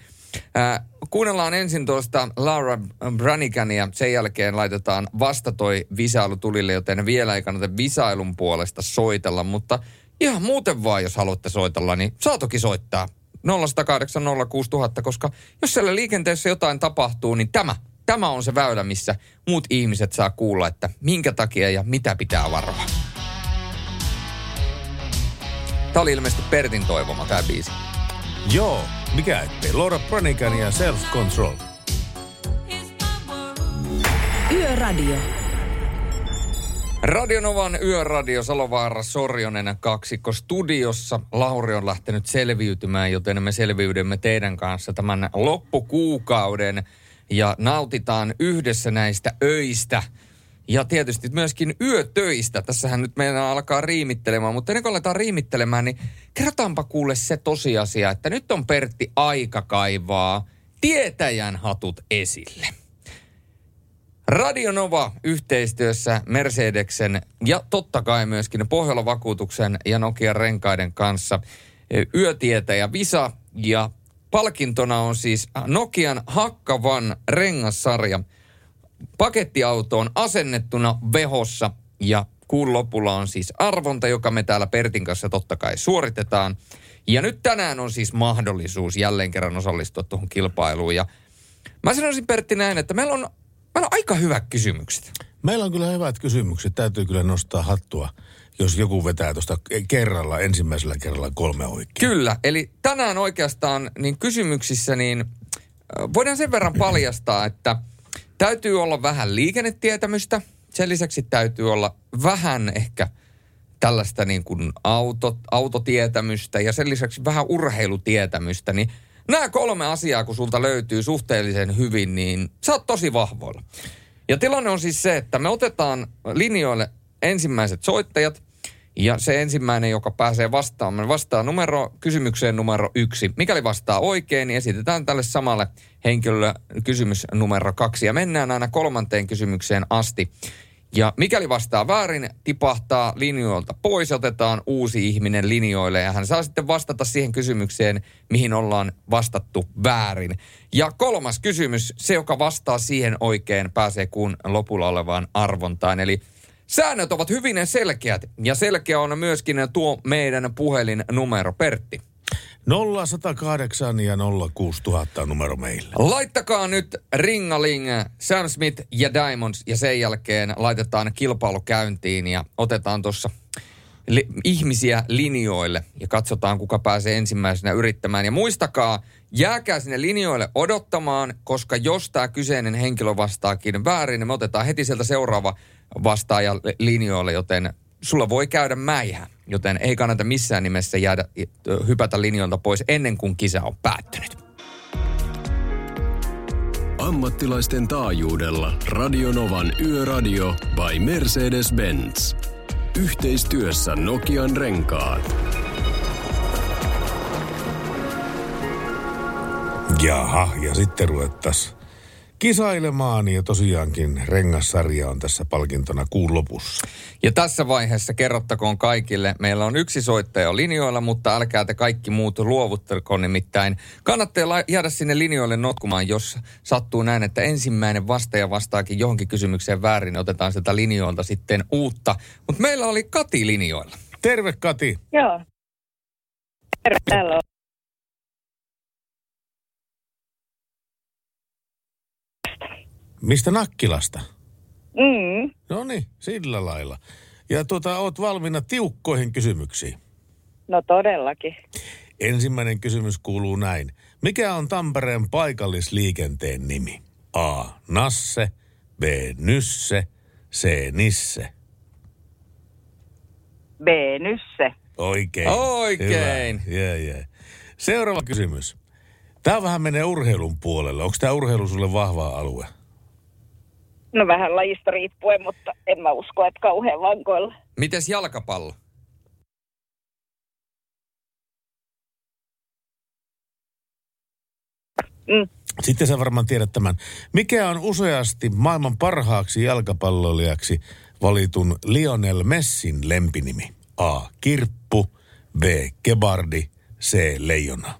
Kuunnellaan ensin tuosta Laura Branicania, sen jälkeen laitetaan vasta toi visailu tulille, joten vielä ei kannata visailun puolesta soitella, mutta ihan muuten vaan, jos haluatte soitella, niin saa toki soittaa 0108 06000, koska jos siellä liikenteessä jotain tapahtuu, niin tämä, tämä on se väylä, missä muut ihmiset saa kuulla, että minkä takia ja mitä pitää varoa. Tämä oli ilmeisesti Pertin toivoma, tämä biisi. Joo, mikä ettei. Laura Branigan ja Self Control. Yöradio. Radionovan yöradio Salovaara Sorjonen kaksikko studiossa. Lauri on lähtenyt selviytymään, joten me selviydymme teidän kanssa tämän loppukuukauden ja nautitaan yhdessä näistä öistä. Ja tietysti myöskin yötöistä. Tässähän nyt meidän alkaa riimittelemään, mutta ennen kuin aletaan riimittelemään, niin kerrotaanpa kuule se tosiasia, että nyt on Pertti aika kaivaa tietäjän hatut esille. Radionova yhteistyössä Mercedeksen ja totta kai myöskin Pohjola-vakuutuksen ja Nokian renkaiden kanssa e, yötietäjä Visa ja palkintona on siis Nokian Hakkavan rengassarja pakettiautoon asennettuna vehossa ja kuun lopulla on siis arvonta, joka me täällä Pertin kanssa totta kai suoritetaan. Ja nyt tänään on siis mahdollisuus jälleen kerran osallistua tuohon kilpailuun ja mä sanoisin Pertti näin, että meillä on Meillä on aika hyvät kysymykset. Meillä on kyllä hyvät kysymykset. Täytyy kyllä nostaa hattua, jos joku vetää tuosta kerralla, ensimmäisellä kerralla kolme oikein. Kyllä, eli tänään oikeastaan niin kysymyksissä niin voidaan sen verran paljastaa, että täytyy olla vähän liikennetietämystä. Sen lisäksi täytyy olla vähän ehkä tällaista niin kuin auto, autotietämystä ja sen lisäksi vähän urheilutietämystä, niin Nämä kolme asiaa, kun sulta löytyy suhteellisen hyvin, niin sä oot tosi vahvoilla. Ja tilanne on siis se, että me otetaan linjoille ensimmäiset soittajat, ja se ensimmäinen, joka pääsee vastaamaan, vastaa numero, kysymykseen numero yksi. Mikäli vastaa oikein, niin esitetään tälle samalle henkilölle kysymys numero kaksi. Ja mennään aina kolmanteen kysymykseen asti. Ja mikäli vastaa väärin, tipahtaa linjoilta pois, otetaan uusi ihminen linjoille ja hän saa sitten vastata siihen kysymykseen, mihin ollaan vastattu väärin. Ja kolmas kysymys, se joka vastaa siihen oikein, pääsee kuun lopulla olevaan arvontaan. Eli säännöt ovat hyvin selkeät ja selkeä on myöskin tuo meidän puhelinnumero Pertti. 0108 ja 06000 numero meille. Laittakaa nyt Ringaling, Sam Smith ja Diamonds ja sen jälkeen laitetaan kilpailu käyntiin ja otetaan tuossa li- ihmisiä linjoille ja katsotaan kuka pääsee ensimmäisenä yrittämään. Ja muistakaa, jääkää sinne linjoille odottamaan, koska jos tämä kyseinen henkilö vastaakin väärin, niin me otetaan heti sieltä seuraava vastaaja linjoille, joten sulla voi käydä mäihä, joten ei kannata missään nimessä jäädä, hypätä linjoilta pois ennen kuin kisa on päättynyt. Ammattilaisten taajuudella Radionovan Yöradio by Mercedes-Benz. Yhteistyössä Nokian renkaat. Jaha, ja sitten ruvettaisiin kisailemaan ja tosiaankin rengassarja on tässä palkintona kuun lopussa. Ja tässä vaiheessa kerrottakoon kaikille, meillä on yksi soittaja linjoilla, mutta älkää te kaikki muut luovuttako nimittäin. Kannattaa jäädä sinne linjoille notkumaan, jos sattuu näin, että ensimmäinen vastaaja vastaakin johonkin kysymykseen väärin, niin otetaan sieltä linjoilta sitten uutta. Mutta meillä oli Kati linjoilla. Terve Kati. Joo. Terve, täällä on. Mistä Nakkilasta? Mm. No niin, sillä lailla. Ja tuota, oot valmiina tiukkoihin kysymyksiin. No todellakin. Ensimmäinen kysymys kuuluu näin. Mikä on Tampereen paikallisliikenteen nimi? A. Nasse. B. Nysse. C. Nisse. B. Nysse. Oikein. Oikein. Hyvä. Yeah, yeah. Seuraava kysymys. Tämä vähän menee urheilun puolelle. Onko tämä urheilu sulle vahva alue? No vähän lajista riippuen, mutta en mä usko, että kauhean vankoilla. Mites jalkapallo? Mm. Sitten sä varmaan tiedät tämän. Mikä on useasti maailman parhaaksi jalkapalloilijaksi valitun Lionel Messin lempinimi? A. Kirppu, B. Kebardi, C. Leijona.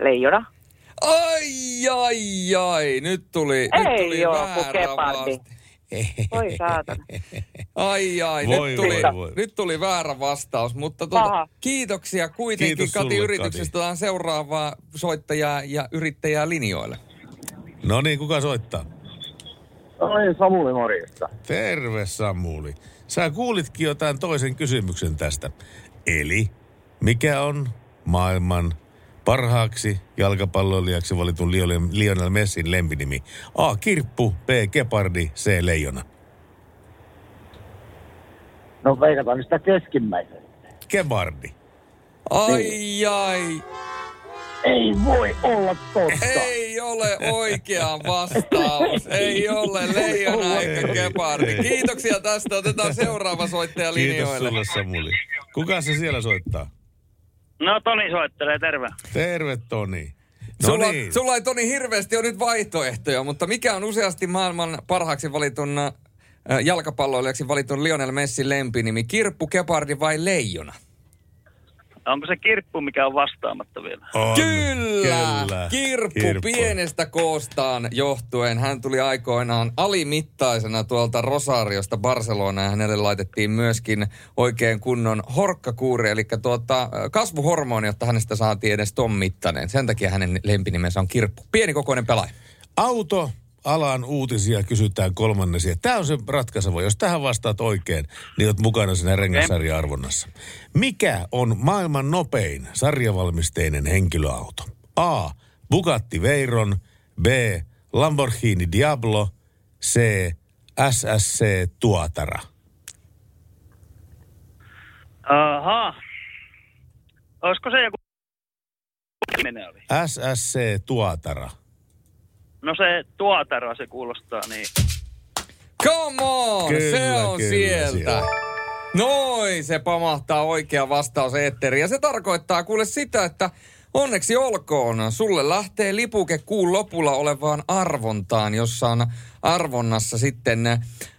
Leijona. Ai, ai, ai. Nyt tuli, nyt Ei tuli oo, väärä vasta- Voi saatana. Ai, ai. Voi, nyt, tuli, voi, voi. nyt tuli väärä vastaus, mutta tuota, kiitoksia kuitenkin Kiitos Kati sulle, yrityksestä. Otetaan seuraavaa soittajaa ja yrittäjää linjoille. No niin, kuka soittaa? Oi, Samuli morjesta. Terve Samuli. Sä kuulitkin jotain toisen kysymyksen tästä. Eli, mikä on maailman parhaaksi jalkapalloilijaksi valitun Lionel, Messin lempinimi? A. Kirppu, B. Kepardi, C. Leijona. No veikataan sitä keskimmäisen. Kebardi. Ai, ai. Ei voi olla totta. Ei ole oikea vastaus. Ei ole leijona eikä gepardi. Kiitoksia tästä. Otetaan seuraava soittaja Kiitos linjoille. sulle Samuli. Kuka se siellä soittaa? No Toni soittelee, terve. Terve Toni. No Sulla, niin. sulla ei Toni hirveästi ole nyt vaihtoehtoja, mutta mikä on useasti maailman parhaaksi valitun äh, jalkapalloilijaksi valitun Lionel Messin lempinimi? Kirppu, gepardi vai leijona? Onko se kirppu, mikä on vastaamatta vielä? On. Kyllä, Kyllä. Kirppu, Kirppu. pienestä koostaan johtuen. Hän tuli aikoinaan alimittaisena tuolta Rosariosta Barcelonaan. ja Hänelle laitettiin myöskin oikein kunnon horkkakuuri, eli tuota, kasvuhormoni, jotta hänestä saatiin edes ton mittainen. Sen takia hänen lempinimensä on Kirppu. Pienikokoinen pelaaja. Auto alan uutisia kysytään kolmannesia. Tämä on se ratkaiseva. Jos tähän vastaat oikein, niin olet mukana siinä rengassarja-arvonnassa. Mikä on maailman nopein sarjavalmisteinen henkilöauto? A. Bugatti Veyron. B. Lamborghini Diablo. C. SSC Tuatara. Aha. Olisiko se joku? SSC Tuatara. No se tuotara, se kuulostaa niin. Come on, Kyllä, se on kyllä, sieltä. sieltä. Noin, se pamahtaa oikea vastaus eetteriin. Ja se tarkoittaa kuule sitä, että onneksi olkoon. Sulle lähtee lipuke kuun lopulla olevaan arvontaan, jossa on arvonnassa sitten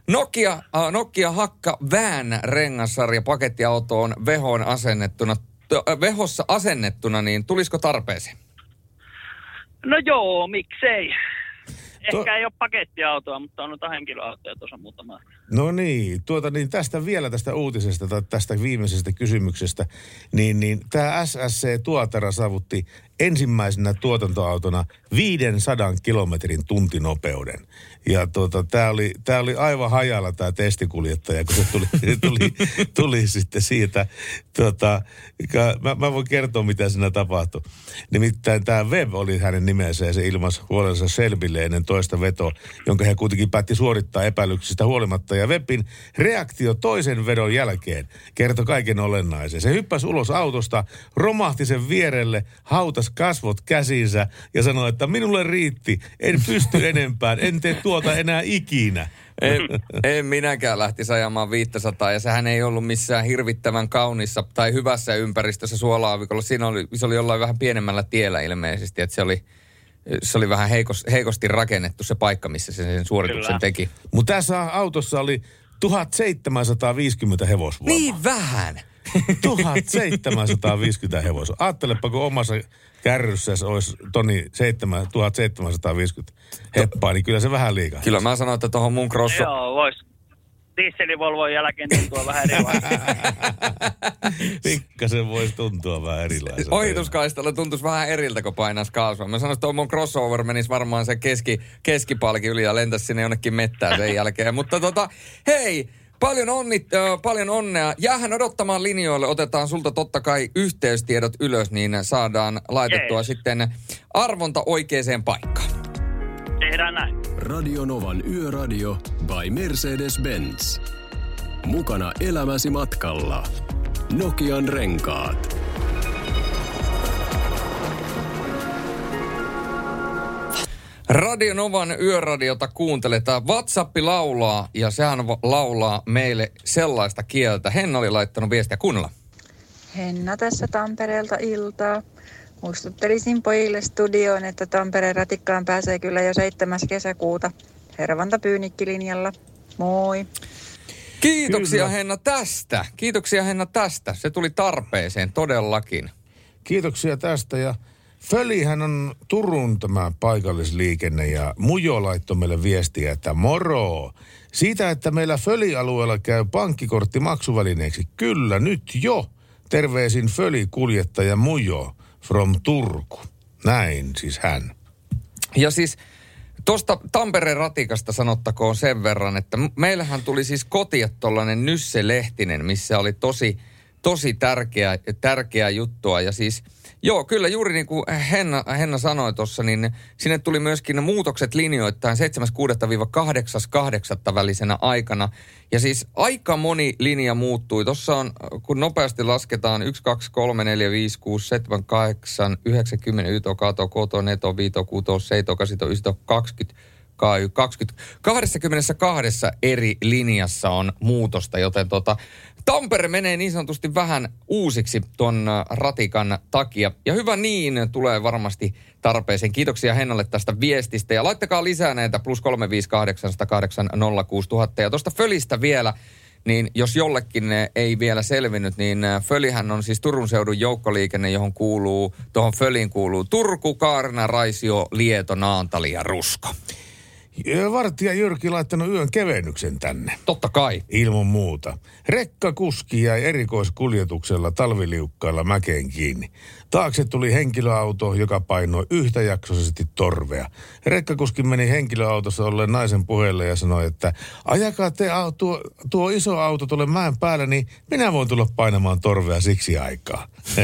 Nokia, äh, Nokia Hakka Vään rengassarja pakettiautoon vehoon asennettuna. T- vehossa asennettuna, niin tulisiko tarpeeseen? No joo, miksei. Ehkä To- ei ole pakettiautoa, mutta on noita henkilöautoja tuossa muutama. No niin, tuota niin tästä vielä tästä uutisesta tai tästä viimeisestä kysymyksestä, niin, niin tämä SSC Tuotara saavutti ensimmäisenä tuotantoautona 500 kilometrin tuntinopeuden. Ja tuota, tämä oli, tää oli aivan hajalla tämä testikuljettaja, kun se tuli, tuli, tuli sitten siitä. Tuota, mä, mä voin kertoa, mitä siinä tapahtui. Nimittäin tämä Web oli hänen nimensä ja se ilmasi huolensa Selbille ennen toista vetoa, jonka he kuitenkin päätti suorittaa epäilyksistä huolimatta. Ja Webin reaktio toisen vedon jälkeen kertoi kaiken olennaisen. Se hyppäsi ulos autosta, romahti sen vierelle, hautas kasvot käsinsä ja sanoi, että minulle riitti, en pysty enempään, en tee tuota enää ikinä. En, en minäkään lähtisi ajamaan 500 ja sehän ei ollut missään hirvittävän kaunissa tai hyvässä ympäristössä suolaavikolla. Siinä oli, se oli jollain vähän pienemmällä tiellä ilmeisesti, että se oli, se oli vähän heikos, heikosti rakennettu se paikka, missä se sen suorituksen Kyllä. teki. Mutta tässä autossa oli 1750 hevosvoimaa. Niin vähän. 1750 hevosta. Ajattelepa, kun omassa kärryssä olisi toni 7, 1750 heppaa, niin kyllä se vähän liikaa. Kyllä mä sanoin, että tuohon mun crosso... Joo, vois. Dieselivolvojen jälkeen tuntua vähän erilaista. Pikkasen voisi tuntua vähän erilaiselta. Ohituskaistalla tuntuisi vähän eriltä, kun painaisi kaasua. Mä sanoin, että tuo mun crossover menisi varmaan se keski, keskipalki yli ja lentäisi sinne jonnekin mettään sen jälkeen. Mutta tota, hei, paljon, onnit, äh, paljon onnea. Jäähän odottamaan linjoille. Otetaan sulta totta kai yhteystiedot ylös, niin saadaan laitettua Jees. sitten arvonta oikeaan paikkaan. Tehdään näin. Radio Novan Yöradio by Mercedes-Benz. Mukana elämäsi matkalla. Nokian renkaat. Radio Novan yöradiota kuunteletaan. WhatsApp laulaa ja sehän laulaa meille sellaista kieltä. Henna oli laittanut viestiä kuunnella. Henna tässä Tampereelta iltaa. Muistuttelisin pojille studioon, että Tampereen ratikkaan pääsee kyllä jo 7. kesäkuuta Hervanta Pyynikkilinjalla. Moi! Kiitoksia Kyllä. Henna tästä. Kiitoksia Henna tästä. Se tuli tarpeeseen todellakin. Kiitoksia tästä ja Fölihän on Turun tämä paikallisliikenne ja Mujo laittoi meille viestiä, että moro. Siitä, että meillä Föli-alueella käy pankkikortti maksuvälineeksi. Kyllä, nyt jo. Terveisin Föli-kuljettaja Mujo from Turku. Näin siis hän. Ja siis tuosta Tampereen ratikasta sanottakoon sen verran, että meillähän tuli siis kotia tuollainen Nysse Lehtinen, missä oli tosi, tosi tärkeä, tärkeä juttua. Ja siis, joo, kyllä juuri niin kuin Henna, Henna sanoi tuossa, niin sinne tuli myöskin ne muutokset linjoittain 7.6.-8.8. välisenä aikana. Ja siis aika moni linja muuttui. Tuossa on, kun nopeasti lasketaan 1, 2, 3, 4, 5, 6, 7, 8, 9, 10, 11, 12, 13, 14, 15, 16, 17, 18, 19, 20, kai 20, 22 eri linjassa on muutosta, joten tota, Tampere menee niin sanotusti vähän uusiksi tuon ä, ratikan takia. Ja hyvä niin, tulee varmasti tarpeeseen. Kiitoksia Hennalle tästä viestistä. Ja laittakaa lisää näitä plus 358 Ja tuosta Fölistä vielä, niin jos jollekin ei vielä selvinnyt, niin eh, Fölihän on siis Turun seudun joukkoliikenne, johon kuuluu, tuohon Föliin kuuluu Turku, Kaarina, Raisio, Lieto, Naantali ja Rusko. Ja Vartija Jyrki laittanut yön kevennyksen tänne. Totta kai. Ilman muuta. Rekkakuski jäi erikoiskuljetuksella talviliukkailla mäkeen kiinni. Taakse tuli henkilöauto, joka painoi yhtäjaksoisesti torvea. Rekkakuski meni henkilöautossa olleen naisen puheelle ja sanoi, että ajakaa te tuo, tuo iso auto tuolle mäen päälle, niin minä voin tulla painamaan torvea siksi aikaa.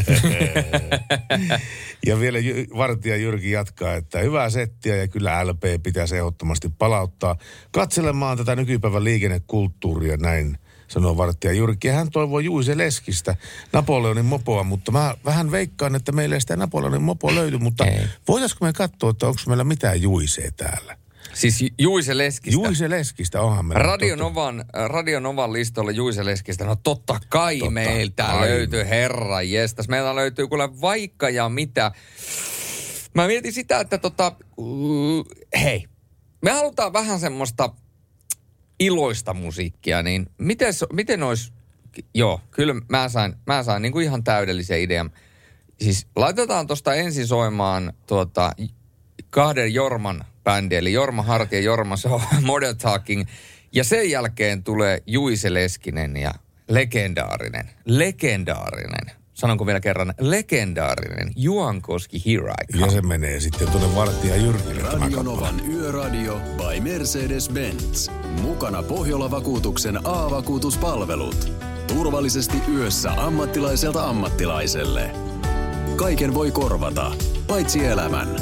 ja vielä Vartija Jyrki jatkaa, että hyvää settiä ja kyllä LP pitäisi ehdottomasti palauttaa katselemaan tätä nykypäivän liikennekulttuuria näin sanoo Vartija Jyrki. Hän toivoo Juise Leskistä Napoleonin mopoa, mutta mä vähän veikkaan, että meillä ei sitä Napoleonin mopoa löydy, mutta voitaisiko me katsoa, että onko meillä mitään Juisee täällä? Siis Ju- Juise Leskistä. Juise Leskistä onhan meillä. Radio Novan, äh, Radio Novan listolla Juise Leskistä. No totta kai totta meiltä kai. löytyy herra jestas. Meiltä löytyy kuule vaikka ja mitä. Mä mietin sitä, että tota, uh, hei, me halutaan vähän semmoista iloista musiikkia, niin miten, miten olisi, joo, kyllä mä sain, mä sain niin kuin ihan täydellisen idean. Siis laitetaan tuosta ensin soimaan tuota, kahden Jorman bändi, eli Jorma Harti ja Jorma So, Modern Talking. Ja sen jälkeen tulee Juise Leskinen ja legendaarinen, legendaarinen, sanonko vielä kerran, legendaarinen Juankoski Here I Come. Ja se menee sitten tuonne Vartija Jyrkille tämä Radio kappale. Novan Yöradio by Mercedes-Benz. Mukana Pohjola-vakuutuksen A-vakuutuspalvelut. Turvallisesti yössä ammattilaiselta ammattilaiselle. Kaiken voi korvata, paitsi elämän.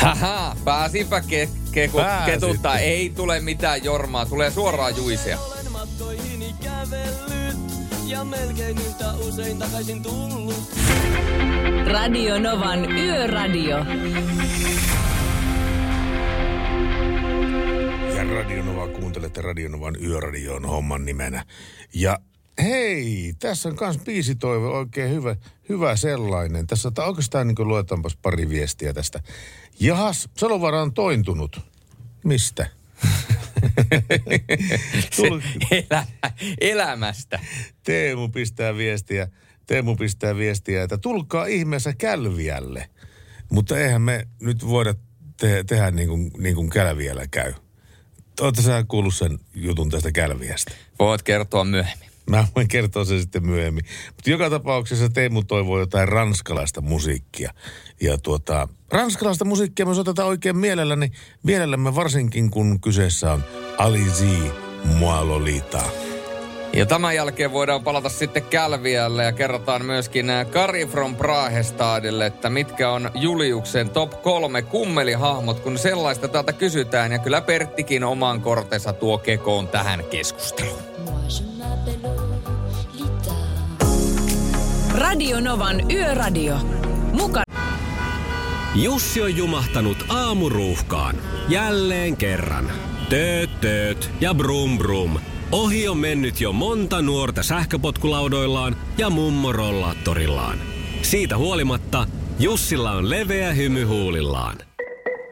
Haha, pääsinpä ke- Pääsit. ketuttaa. Ei tule mitään Jormaa, tulee suoraan Juisea. matkoihini kävellyt ja melkein yhtä usein takaisin tullut. Radio Novan Yöradio. Ja Radionova kuuntelette Radionovan yöradioon homman nimenä. Ja hei, tässä on kans biisitoive oikein hyvä, hyvä sellainen. Tässä on oikeastaan niin luetaanpas pari viestiä tästä. Jahas, Salovara on tointunut. Mistä? Elä, elämästä. Teemu pistää viestiä, Teemu pistää viestiä, että tulkaa ihmeessä Kälviälle. Mutta eihän me nyt voida te- tehdä niin kuin, niin kuin Kälviällä käy. Oletko sä kuullut sen jutun tästä Kälviästä? Voit kertoa myöhemmin. Mä voin kertoa sen sitten myöhemmin. Mutta joka tapauksessa Teemu toivoo jotain ranskalaista musiikkia. Ja tuota, ranskalaista musiikkia me soitetaan oikein mielelläni, mielellämme varsinkin kun kyseessä on Alizi Moi Lolita. Ja tämän jälkeen voidaan palata sitten Kälviälle ja kerrotaan myöskin äh, Kari from Prahestadille, että mitkä on Juliuksen top kolme kummelihahmot, kun sellaista täältä kysytään. Ja kyllä Perttikin oman kortensa tuo kekoon tähän keskusteluun. Radio Novan Yöradio. Muka Jussi on jumahtanut aamuruuhkaan. Jälleen kerran. Tööt, tööt ja brum brum. Ohi on mennyt jo monta nuorta sähköpotkulaudoillaan ja mummorollaattorillaan. Siitä huolimatta Jussilla on leveä hymy huulillaan.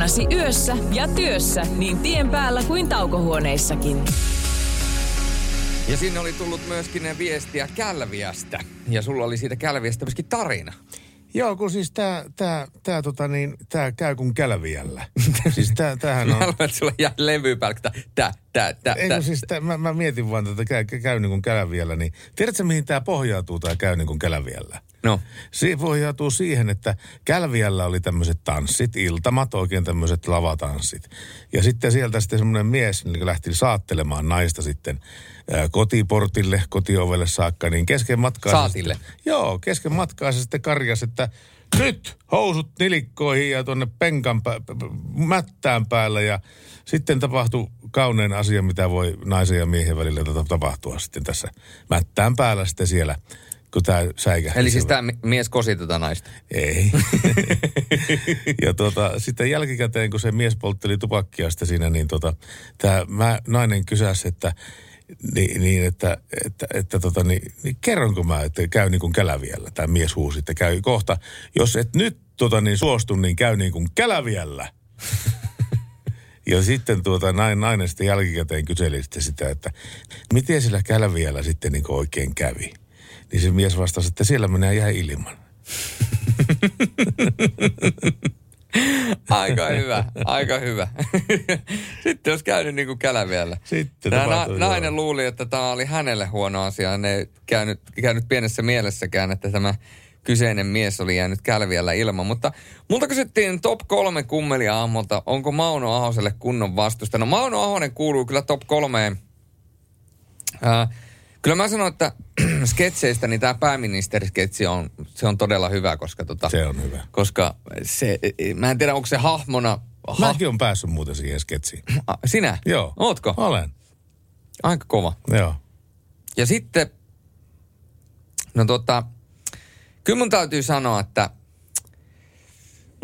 Nasi yössä ja työssä niin tien päällä kuin taukohuoneissakin. Ja sinne oli tullut myöskin ne viestiä Kälviästä. Ja sulla oli siitä Kälviästä myöskin tarina. Joo, kun siis tää, tää, tää, tota niin, tää käy kun kälviällä. siis tää, tämähän Mä on... haluan, että sulla jää levy tää, tää, tää, tää. Ei, kun siis tää, mä, mä, mietin vaan tätä käy, käy niin kuin kälviällä, niin tiedätkö mihin tämä pohjautuu tämä käy niin kuin kälviällä? No. Se pohjautuu siihen, että Kälviällä oli tämmöiset tanssit, iltamat, oikein tämmöiset lavatanssit. Ja sitten sieltä sitten semmoinen mies niin lähti saattelemaan naista sitten ää, kotiportille, kotiovelle saakka, niin kesken matkaa... Saatille. Sitten, joo, kesken matkaa se sitten karjas, että nyt housut nilikkoihin ja tuonne penkan pä, mättään päällä ja sitten tapahtui kaunein asia, mitä voi naisen ja miehen välillä ta- tapahtua sitten tässä mättään päällä sitten siellä, kun tämä säikähti. Eli siis tämä mies kosi tätä naista. ei. ja tota, sitten jälkikäteen, kun se mies poltteli tupakkia sitten siinä, niin tota, tämä nainen kysäsi, että niin, niin että, että, että tota, niin, niin kerronko mä, että käy niin kuin käläviellä. Tämä mies huusi, että käy kohta. Jos et nyt tota, niin suostu, niin käy niin kuin käläviellä. Ja sitten tuota, nainen, nainen sitten jälkikäteen kyseli sitten sitä, että miten sillä kälviällä sitten niin kuin oikein kävi. Niin se mies vastasi, että siellä menee jäi ilman. Aika hyvä, aika hyvä. Sitten olisi käynyt niin kuin käläviellä. Sitten Tämä na- tapahtui, joo. nainen luuli, että tämä oli hänelle huono asia. Hän ei käynyt, käynyt pienessä mielessäkään, että tämä kyseinen mies oli jäänyt kälviällä ilman. Mutta multa kysyttiin top kolme kummelia aamulta, onko Mauno Ahoselle kunnon vastusta. No Mauno Ahonen kuuluu kyllä top kolmeen. Ää, kyllä mä sanon, että sketseistä niin tämä pääministerisketsi on, se on todella hyvä, koska tota, Se on hyvä. koska se, mä en tiedä onko se hahmona, ha, Mäkin on päässyt muuten siihen sketsiin. A, sinä? Joo. Ootko? Olen. Aika kova. Joo. Ja sitten, no tota, kyllä mun täytyy sanoa, että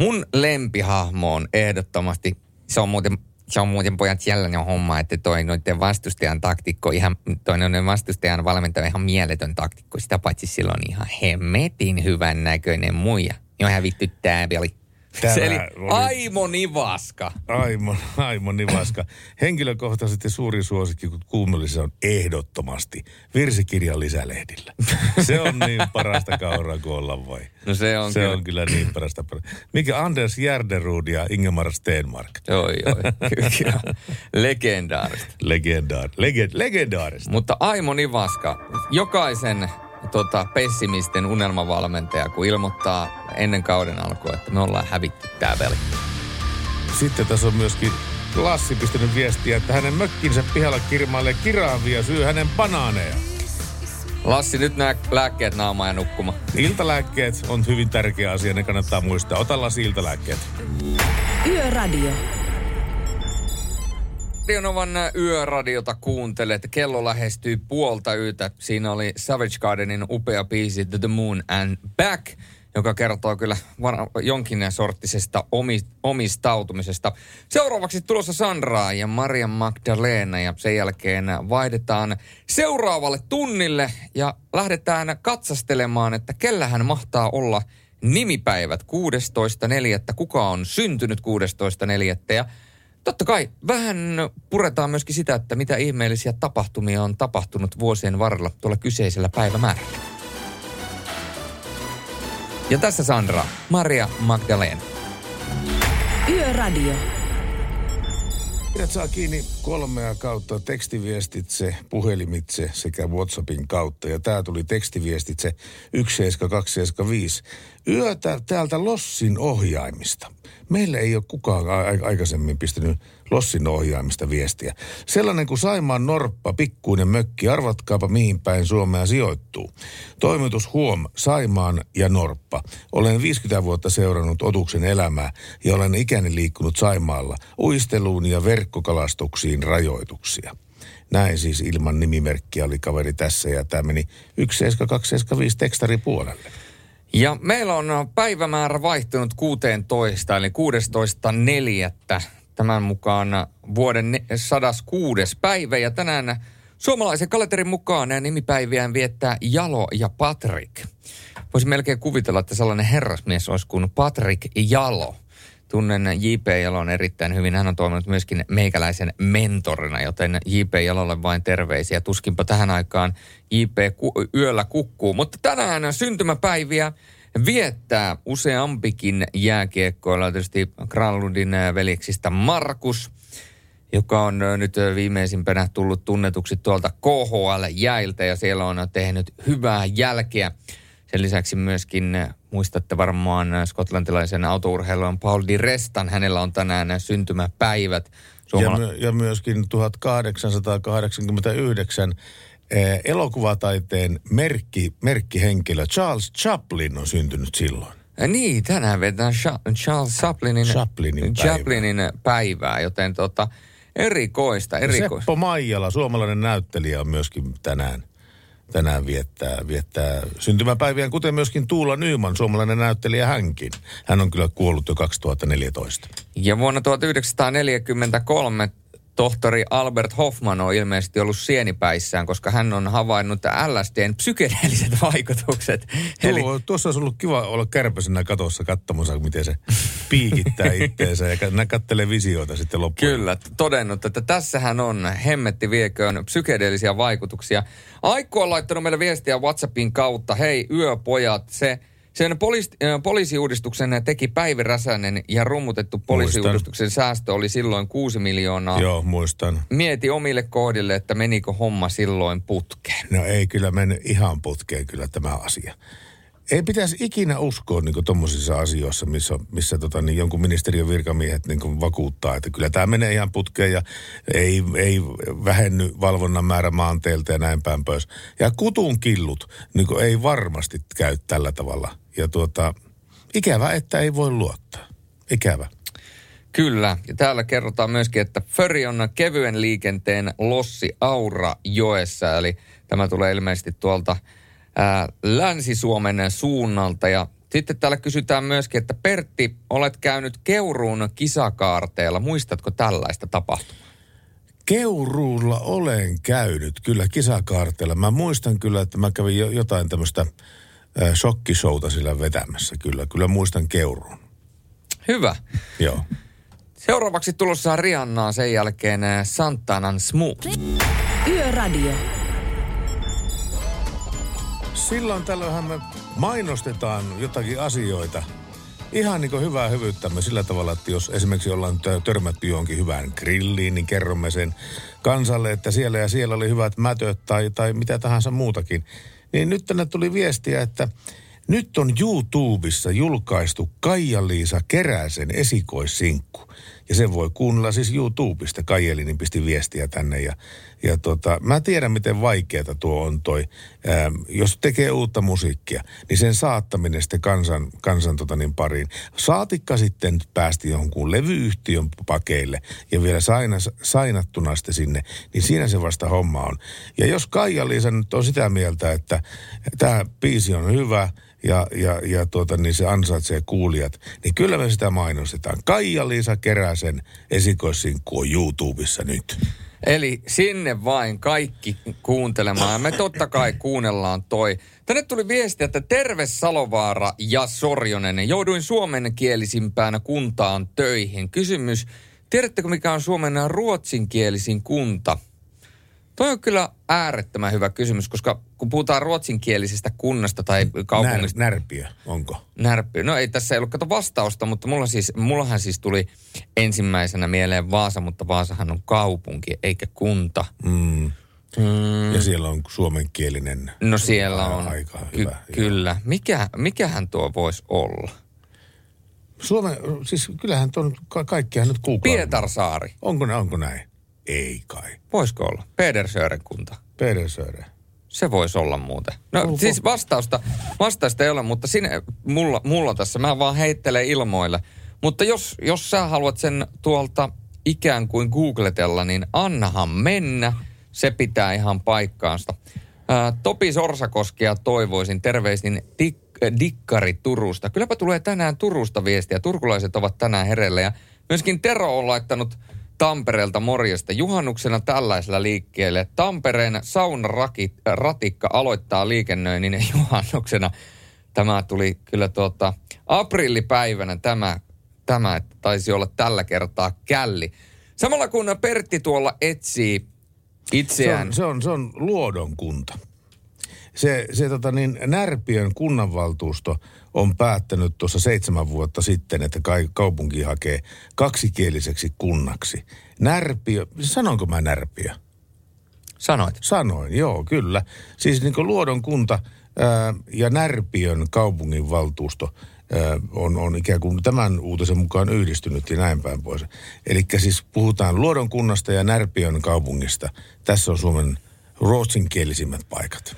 mun lempihahmo on ehdottomasti, se on muuten, se on muuten pojat sellainen homma, että toi noiden vastustajan taktikko, ihan, toi noiden vastustajan valmentaja ihan mieletön taktikko. Sitä paitsi sillä on ihan hemmetin hyvän näköinen muija. Jo hävitty tää peli. Tämä eli oli- Aimo Nivaska. Aimo, Aimo Nivaska. Henkilökohtaisesti suuri suosikki kun kuumellisessa on ehdottomasti virsikirjan lisälehdillä. Se on niin parasta kauraa kuin olla voi. No se on se kyllä. on kyllä niin parasta. Mikä Anders Järderud ja Ingemar Stenmark. Oi, oi. Kyllä. Legendaarista. Legendaar, legend, legendaarista. Mutta Aimo Nivaska, jokaisen tota, pessimisten unelmavalmentaja, kun ilmoittaa ennen kauden alkua, että me ollaan hävitty tää peli. Sitten tässä on myöskin Lassi pistänyt viestiä, että hänen mökkinsä pihalla kirmailee kiraavia ja syö hänen banaaneja. Lassi, nyt nämä lääkkeet naamaan ja nukkuma. Iltalääkkeet on hyvin tärkeä asia, ne kannattaa muistaa. Ota Lassi iltalääkkeet. Yöradio. Radionovan yöradiota kuuntelet. Kello lähestyy puolta yötä. Siinä oli Savage Gardenin upea biisi The Moon and Back, joka kertoo kyllä jonkin sorttisesta omi- omistautumisesta. Seuraavaksi tulossa Sandra ja Maria Magdalena ja sen jälkeen vaihdetaan seuraavalle tunnille ja lähdetään katsastelemaan, että kellähän mahtaa olla nimipäivät 16.4. Kuka on syntynyt 16.4. ja Totta kai vähän puretaan myöskin sitä, että mitä ihmeellisiä tapahtumia on tapahtunut vuosien varrella tuolla kyseisellä päivämäärällä. Ja tässä Sandra, Maria Magdalena. Yöradio. Pidät saa kiinni kolmea kautta tekstiviestitse, puhelimitse sekä WhatsAppin kautta. Ja tää tuli tekstiviestitse 17275. Yötä täältä Lossin ohjaimista. Meillä ei ole kukaan aikaisemmin pistänyt Lossin ohjaimista viestiä. Sellainen kuin Saimaan Norppa, pikkuinen mökki, arvatkaapa mihin päin Suomea sijoittuu. Toimitus huom, Saimaan ja Norppa. Olen 50 vuotta seurannut otuksen elämää ja olen ikäni liikkunut Saimaalla uisteluun ja verkkokalastuksiin rajoituksia. Näin siis ilman nimimerkkiä oli kaveri tässä ja tämä meni 17275 tekstari puolelle. Ja meillä on päivämäärä vaihtunut 16, eli 16.4. Tämän mukaan vuoden ne- 106. päivä. Ja tänään suomalaisen kalenterin mukaan nämä nimipäiviään viettää Jalo ja Patrick. Voisi melkein kuvitella, että sellainen herrasmies olisi kuin Patrick Jalo. Tunnen J.P. Jalon erittäin hyvin. Hän on toiminut myöskin meikäläisen mentorina, joten J.P. Jalolle vain terveisiä. Tuskinpa tähän aikaan J.P. Ku- yöllä kukkuu. Mutta tänään syntymäpäiviä viettää useampikin jääkiekkoilla. Tietysti Granlundin äh, veljeksistä Markus, joka on nyt viimeisimpänä tullut tunnetuksi tuolta KHL-jäiltä ja siellä on tehnyt hyvää jälkeä. Sen lisäksi myöskin muistatte varmaan skotlantilaisen autourheilun Paul Di Restan. Hänellä on tänään syntymäpäivät. Ja, Suomala- my, ja myöskin 1889 eh, elokuvataiteen merkki, merkkihenkilö Charles Chaplin on syntynyt silloin. Ja Niin, tänään vetään Cha- Charles Chaplinin, Chaplinin päivää. Chaplinin päivää, joten tota, erikoista, erikoista. Seppo Maijala, suomalainen näyttelijä, on myöskin tänään, tänään viettää, viettää syntymäpäiviään, kuten myöskin Tuula Nyman, suomalainen näyttelijä hänkin. Hän on kyllä kuollut jo 2014. Ja vuonna 1943 tohtori Albert Hoffman on ilmeisesti ollut sienipäissään, koska hän on havainnut LSDn psykedeelliset vaikutukset. Eli... Tuo, tuossa olisi ollut kiva olla kärpäsenä katossa katsomassa, miten se piikittää itteensä ja kattelee visioita sitten loppuun. Kyllä, todennut, että tässähän on hemmetti vieköön psykedeellisiä vaikutuksia. Aikko on laittanut meille viestiä WhatsAppin kautta. Hei, yöpojat, se sen poliis, äh, poliisiuudistuksen teki Päivi Räsänen ja rummutettu poliisiuudistuksen säästö oli silloin 6 miljoonaa. Joo, muistan. Mieti omille kohdille, että menikö homma silloin putkeen. No ei kyllä mennyt ihan putkeen kyllä tämä asia. Ei pitäisi ikinä uskoa niin tuommoisissa asioissa, missä, missä tota, niin jonkun ministeriön virkamiehet niin vakuuttaa, että kyllä tämä menee ihan putkeen ja ei, ei vähenny valvonnan määrä maanteelta ja näin päin pois. Ja kutun killut niin ei varmasti käy tällä tavalla. Ja tuota, ikävä, että ei voi luottaa. Ikävä. Kyllä, ja täällä kerrotaan myöskin, että Föri on kevyen liikenteen lossi Aura joessa, eli tämä tulee ilmeisesti tuolta ää, Länsi-Suomen suunnalta. Ja sitten täällä kysytään myöskin, että Pertti, olet käynyt Keuruun kisakaarteella. Muistatko tällaista tapahtumaa? Keuruulla olen käynyt kyllä kisakaarteella. Mä muistan kyllä, että mä kävin jo, jotain tämmöistä shokkishouta sillä vetämässä. Kyllä, kyllä muistan Keuruun. Hyvä. Joo. Seuraavaksi tulossa Riannaa, sen jälkeen Santanan Smooth. Yöradio. Silloin tällöinhän me mainostetaan jotakin asioita. Ihan niin kuin hyvää hyvyyttämme sillä tavalla, että jos esimerkiksi ollaan tö- törmätty johonkin hyvään grilliin, niin kerromme sen kansalle, että siellä ja siellä oli hyvät mätöt tai, tai mitä tahansa muutakin. Niin nyt tänne tuli viestiä, että nyt on YouTubessa julkaistu Kaija-Liisa Keräsen esikoissinkku. Ja sen voi kuunnella siis YouTubesta. Kaijelinin pisti viestiä tänne. Ja, ja tota, mä tiedän, miten vaikeata tuo on toi. Ää, jos tekee uutta musiikkia, niin sen saattaminen sitten kansan, kansan tota niin pariin. Saatikka sitten päästi jonkun levyyhtiön pakeille ja vielä saina, sainattuna sitten sinne, niin siinä se vasta homma on. Ja jos Kaija-Liisa nyt on sitä mieltä, että tämä biisi on hyvä – ja, ja, ja tuota, niin se ansaitsee kuulijat, niin kyllä me sitä mainostetaan. Kaija-Liisa Keräsen esikoissinkku on YouTubessa nyt. Eli sinne vain kaikki kuuntelemaan. Me totta kai kuunnellaan toi. Tänne tuli viesti, että terve Salovaara ja Sorjonen. Jouduin suomenkielisimpään kuntaan töihin. Kysymys, tiedättekö mikä on Suomen ruotsinkielisin kunta? Toi on kyllä äärettömän hyvä kysymys, koska kun puhutaan ruotsinkielisestä kunnasta tai kaupungista... När, närpiö, onko? Närpiö. No ei tässä ei ollut kato vastausta, mutta mulla siis, mullahan siis tuli ensimmäisenä mieleen Vaasa, mutta Vaasahan on kaupunki eikä kunta. Mm. Mm. Ja siellä on suomenkielinen. No siellä on. Aika Ky- hyvä. kyllä. Mikä, mikähän tuo voisi olla? Suomen, siis kyllähän tuon ka- kaikkihan nyt kuukaa. Pietarsaari. Onko, ne- onko näin? Ei kai. Voisiko olla? Pedersören kunta. Pedersöre. Se voisi olla muuten. No Onko? siis vastausta, vastausta ei ole, mutta sinne, mulla, mulla tässä, mä vaan heittelen ilmoille. Mutta jos, jos sä haluat sen tuolta ikään kuin googletella, niin annahan mennä. Se pitää ihan paikkaansa. Ää, Topi Sorsakoskia toivoisin terveisin dik, äh, Dikkari Turusta. Kylläpä tulee tänään Turusta viestiä. Turkulaiset ovat tänään hereillä ja myöskin Tero on laittanut Tampereelta morjesta. Juhannuksena tällaisella liikkeelle. Tampereen saunaratikka aloittaa liikennöinnin juhannuksena. Tämä tuli kyllä tuota aprillipäivänä tämä, tämä että taisi olla tällä kertaa källi. Samalla kun Pertti tuolla etsii Se itseään. on, se, on, se on luodon kunta. Se, se tota niin, Närpiön kunnanvaltuusto on päättänyt tuossa seitsemän vuotta sitten, että kaupunki hakee kaksikieliseksi kunnaksi. Närpiö, sanonko mä Närpiö? Sanoit. Sanoin, joo, kyllä. Siis niin Luodon kunta ää, ja Närpiön kaupunginvaltuusto ää, on, on ikään kuin tämän uutisen mukaan yhdistynyt ja näin päin pois. Eli siis puhutaan Luodon kunnasta ja Närpiön kaupungista. Tässä on Suomen ruotsinkielisimmät paikat.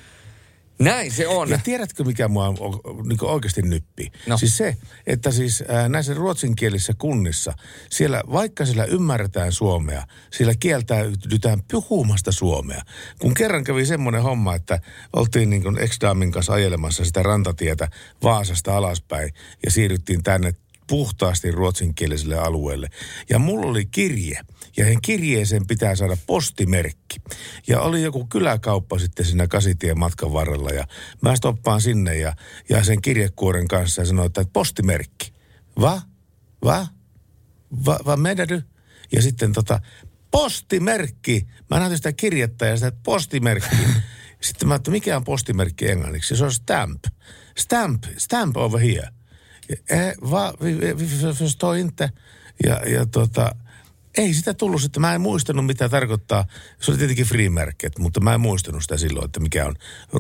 Näin se on. Ja tiedätkö, mikä mua o- niin oikeasti nyppii? No. Siis se, että siis ää, näissä ruotsinkielisissä kunnissa, siellä vaikka siellä ymmärretään suomea, siellä kieltäydytään puhumasta suomea. Kun kerran kävi semmoinen homma, että oltiin niin kuin ex-daamin kanssa ajelemassa sitä rantatietä Vaasasta alaspäin ja siirryttiin tänne puhtaasti ruotsinkieliselle alueelle. Ja mulla oli kirje, ja sen kirjeeseen pitää saada postimerkki. Ja oli joku kyläkauppa sitten siinä kasitien matkan varrella, ja mä stoppaan sinne ja, ja sen kirjekuoren kanssa ja sanoin, että postimerkki. Va? Va? Va, va du? Ja sitten tota, postimerkki. Mä näytin sitä kirjettä ja sitä postimerkki. Sitten mä ajattelin, mikä on postimerkki englanniksi? Se on stamp. Stamp, stamp over here. Eh, va, vi, vi, vi förstår inte. Ja, ja tota, ei sitä tullut sitten. Mä en muistanut, mitä tarkoittaa. Se oli tietenkin freemerkket, mutta mä en muistanut sitä silloin, että mikä on ö,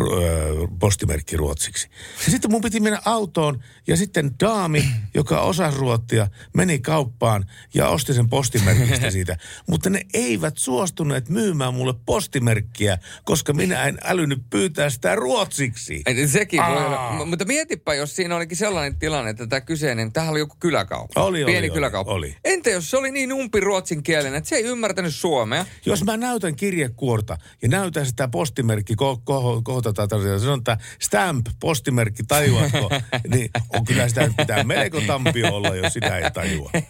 postimerkki ruotsiksi. Ja sitten mun piti mennä autoon ja sitten daami, joka osasi ruottia, meni kauppaan ja osti sen postimerkistä siitä. Mutta ne eivät suostuneet myymään mulle postimerkkiä, koska minä en älynyt pyytää sitä ruotsiksi. Ei, Sekin voi olla. M- Mutta mietipä, jos siinä olikin sellainen tilanne, että tämä kyseinen, tämähän oli joku kyläkauppa. Oli, oli, Pieni oli, kyläkauppa. oli. Entä jos se oli niin umpi ruotsinkielinen, että se ei ymmärtänyt suomea? Jos mä näytän kirjekuorta ja näytän sitä postimerkki ko- ko- kohta tai tarvitsen, se on tämä stamp, postimerkki, tajuatko? niin on kyllä sitä pitää melko tampio olla, jos sitä ei tajua.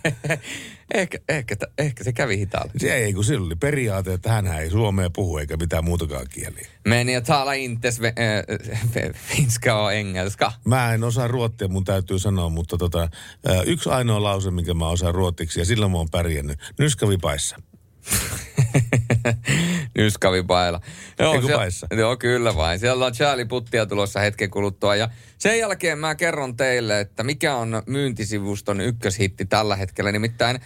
Ehkä, ehkä, ehkä se kävi hitaalle. Se ei, kun sillä oli periaate, että hän ei suomea puhu eikä mitään muutakaan kieliä. Men jag talar inte sve, äh, finska och engelska. Mä en osaa ruottia, mun täytyy sanoa, mutta tota, yksi ainoa lause, minkä mä osaan ruottiksi, ja sillä mä oon pärjännyt. Nyskavipaissa. Nyskavipailla. Joo, siellä- paissa? Joo, kyllä vain. Siellä on Charlie Puttia tulossa hetken kuluttua. Ja sen jälkeen mä kerron teille, että mikä on myyntisivuston ykköshitti tällä hetkellä. Nimittäin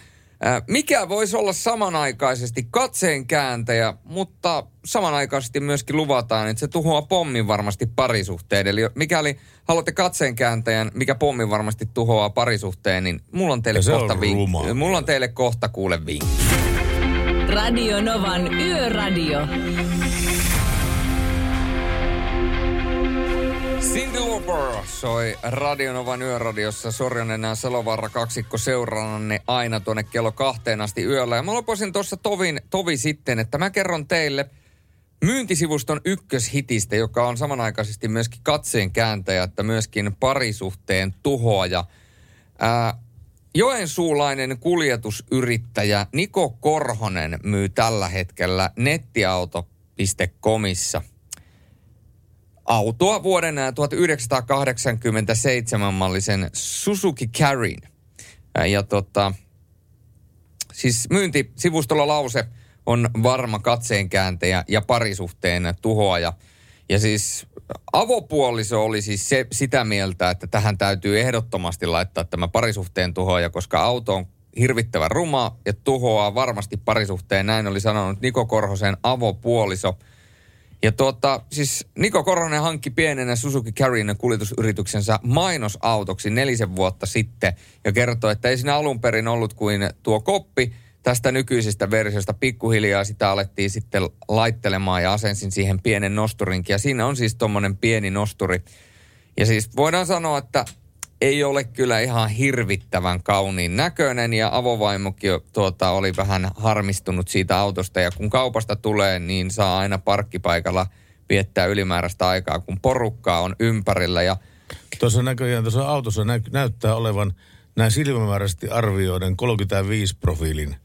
mikä voisi olla samanaikaisesti katseen kääntäjä, mutta samanaikaisesti myöskin luvataan, että se tuhoaa pommin varmasti parisuhteen. Eli mikäli haluatte katseen kääntäjän, mikä pommin varmasti tuhoaa parisuhteen, niin mulla on teille se on kohta vink-. Mulla on teille kohta kuule vinkki. Radio Novan Yöradio. Cindy Lauper soi Radionovan yöradiossa Sorjonen ja Salovaara kaksikko seurannanne aina tuonne kello kahteen asti yöllä. Ja mä lopuisin tuossa tovin, tovi sitten, että mä kerron teille myyntisivuston ykköshitistä, joka on samanaikaisesti myöskin katseen kääntäjä, että myöskin parisuhteen tuhoaja. Ää, Joensuulainen kuljetusyrittäjä Niko Korhonen myy tällä hetkellä nettiauto.comissa autoa vuoden ää, 1987 mallisen Suzuki Carin. Ää, Ja tota, siis myyntisivustolla lause on varma katseenkääntäjä ja parisuhteen tuhoaja. Ja siis avopuoliso oli siis se, sitä mieltä, että tähän täytyy ehdottomasti laittaa tämä parisuhteen tuhoaja, koska auto on hirvittävän ruma ja tuhoaa varmasti parisuhteen. Näin oli sanonut Niko Korhosen avopuoliso. Ja tuota, siis Niko Korhonen hankki pienenä Suzuki Carrien kuljetusyrityksensä mainosautoksi nelisen vuotta sitten ja kertoi, että ei siinä alun perin ollut kuin tuo koppi tästä nykyisestä versiosta. Pikkuhiljaa sitä alettiin sitten laittelemaan ja asensin siihen pienen nosturinkin. Ja siinä on siis tuommoinen pieni nosturi. Ja siis voidaan sanoa, että ei ole kyllä ihan hirvittävän kauniin näköinen ja avovaimokin tuota, oli vähän harmistunut siitä autosta ja kun kaupasta tulee, niin saa aina parkkipaikalla viettää ylimääräistä aikaa, kun porukkaa on ympärillä ja Tuossa näköjään tuossa autossa nä- näyttää olevan näin silmämääräisesti arvioiden 35 profiilin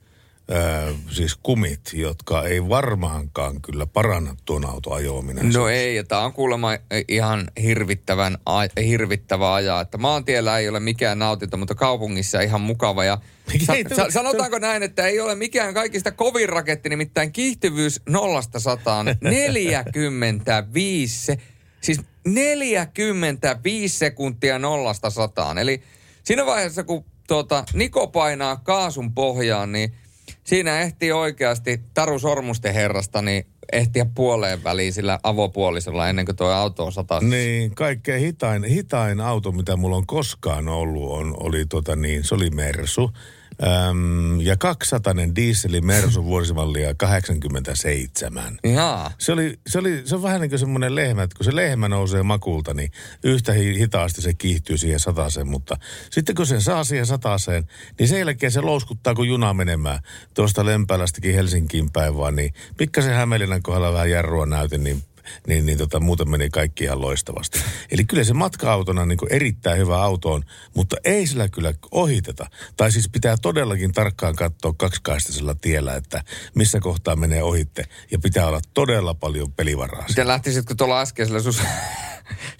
Öö, siis kumit, jotka ei varmaankaan kyllä paranna tuon auton ajoaminen. No ei, ja tämä on kuulemma ihan hirvittävän, hirvittävä ajaa. Että maantiellä ei ole mikään nautinto, mutta kaupungissa ihan mukava. Ja sa, sa, sanotaanko näin, että ei ole mikään kaikista kovin raketti, nimittäin kiihtyvyys nollasta sataan 45, siis 45 sekuntia nollasta sataan. Eli siinä vaiheessa, kun tuota, Niko painaa kaasun pohjaan, niin siinä ehti oikeasti Taru Sormusten herrasta, niin ehtiä puoleen väliin sillä avopuolisolla ennen kuin tuo auto on sata. Niin, kaikkein hitain, hitain auto, mitä mulla on koskaan ollut, on, oli tota niin, se oli Mersu. Öm, ja 200 dieseli Mersu vuosimallia 87. Jaa. Se, oli, se, oli, se on vähän niin kuin semmoinen lehmä, että kun se lehmä nousee makulta, niin yhtä hi- hitaasti se kiihtyy siihen sataseen. Mutta sitten kun se saa siihen sataseen, niin sen jälkeen se louskuttaa kun juna menemään tuosta Lempälästäkin Helsinkiin päin vaan. Niin pikkasen Hämeenlinnan kohdalla vähän jarrua näytin, niin niin, niin tota, muuten meni kaikki ihan loistavasti. Eli kyllä se matka-autona niin erittäin hyvä auto on, mutta ei sillä kyllä ohiteta. Tai siis pitää todellakin tarkkaan katsoa kaksikaistaisella tiellä, että missä kohtaa menee ohitte. Ja pitää olla todella paljon pelivaraa. Miten lähtisitkö tuolla äskeisellä sus-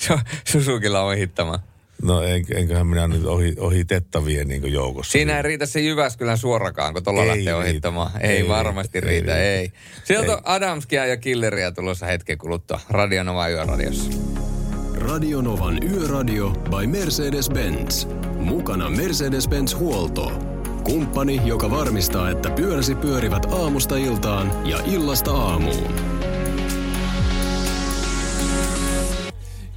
Susukilla ohittamaan? No en, enköhän minä nyt ohi, ohitettavien niin joukossa. Siinä ei riitä se Jyväskylän suorakaan, kun tuolla Ei lähtee ohittamaan. Ei, Ei ei varmasti riitä, riitä, ei ei. Sieltä Ei. on Adamskia ja Killeria tulossa hetken kuluttua Radionova Yöradiossa. Radionovan Yöradio by Mercedes-Benz. Mukana Mercedes-Benz Huolto. Kumppani, joka varmistaa, että pyöräsi pyörivät aamusta iltaan ja illasta aamuun.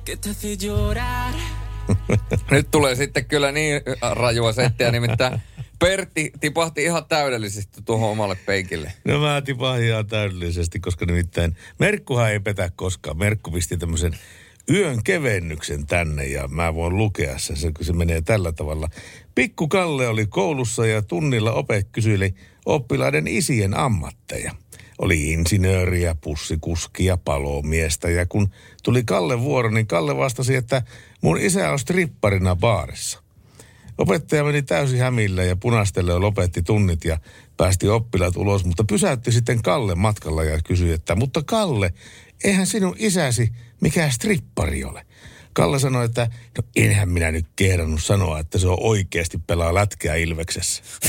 Que te hace llorar. Nyt tulee sitten kyllä niin rajua settiä, nimittäin Pertti tipahti ihan täydellisesti tuohon omalle peikille. No mä tipahin ihan täydellisesti, koska nimittäin Merkkuhan ei petä koskaan. Merkku pisti tämmöisen yön kevennyksen tänne ja mä voin lukea sen, se, kun se menee tällä tavalla. Pikku Kalle oli koulussa ja tunnilla opet kysyi oppilaiden isien ammatteja. Oli insinööriä, pussikuskia, palomiestä ja kun tuli Kalle vuoro, niin Kalle vastasi, että mun isä on stripparina baarissa. Opettaja meni täysin hämillä ja punastelle ja lopetti tunnit ja päästi oppilaat ulos, mutta pysäytti sitten Kalle matkalla ja kysyi, että mutta Kalle, eihän sinun isäsi mikään strippari ole. Kalle sanoi, että no enhän minä nyt kehdannut sanoa, että se on oikeasti pelaa lätkää Ilveksessä.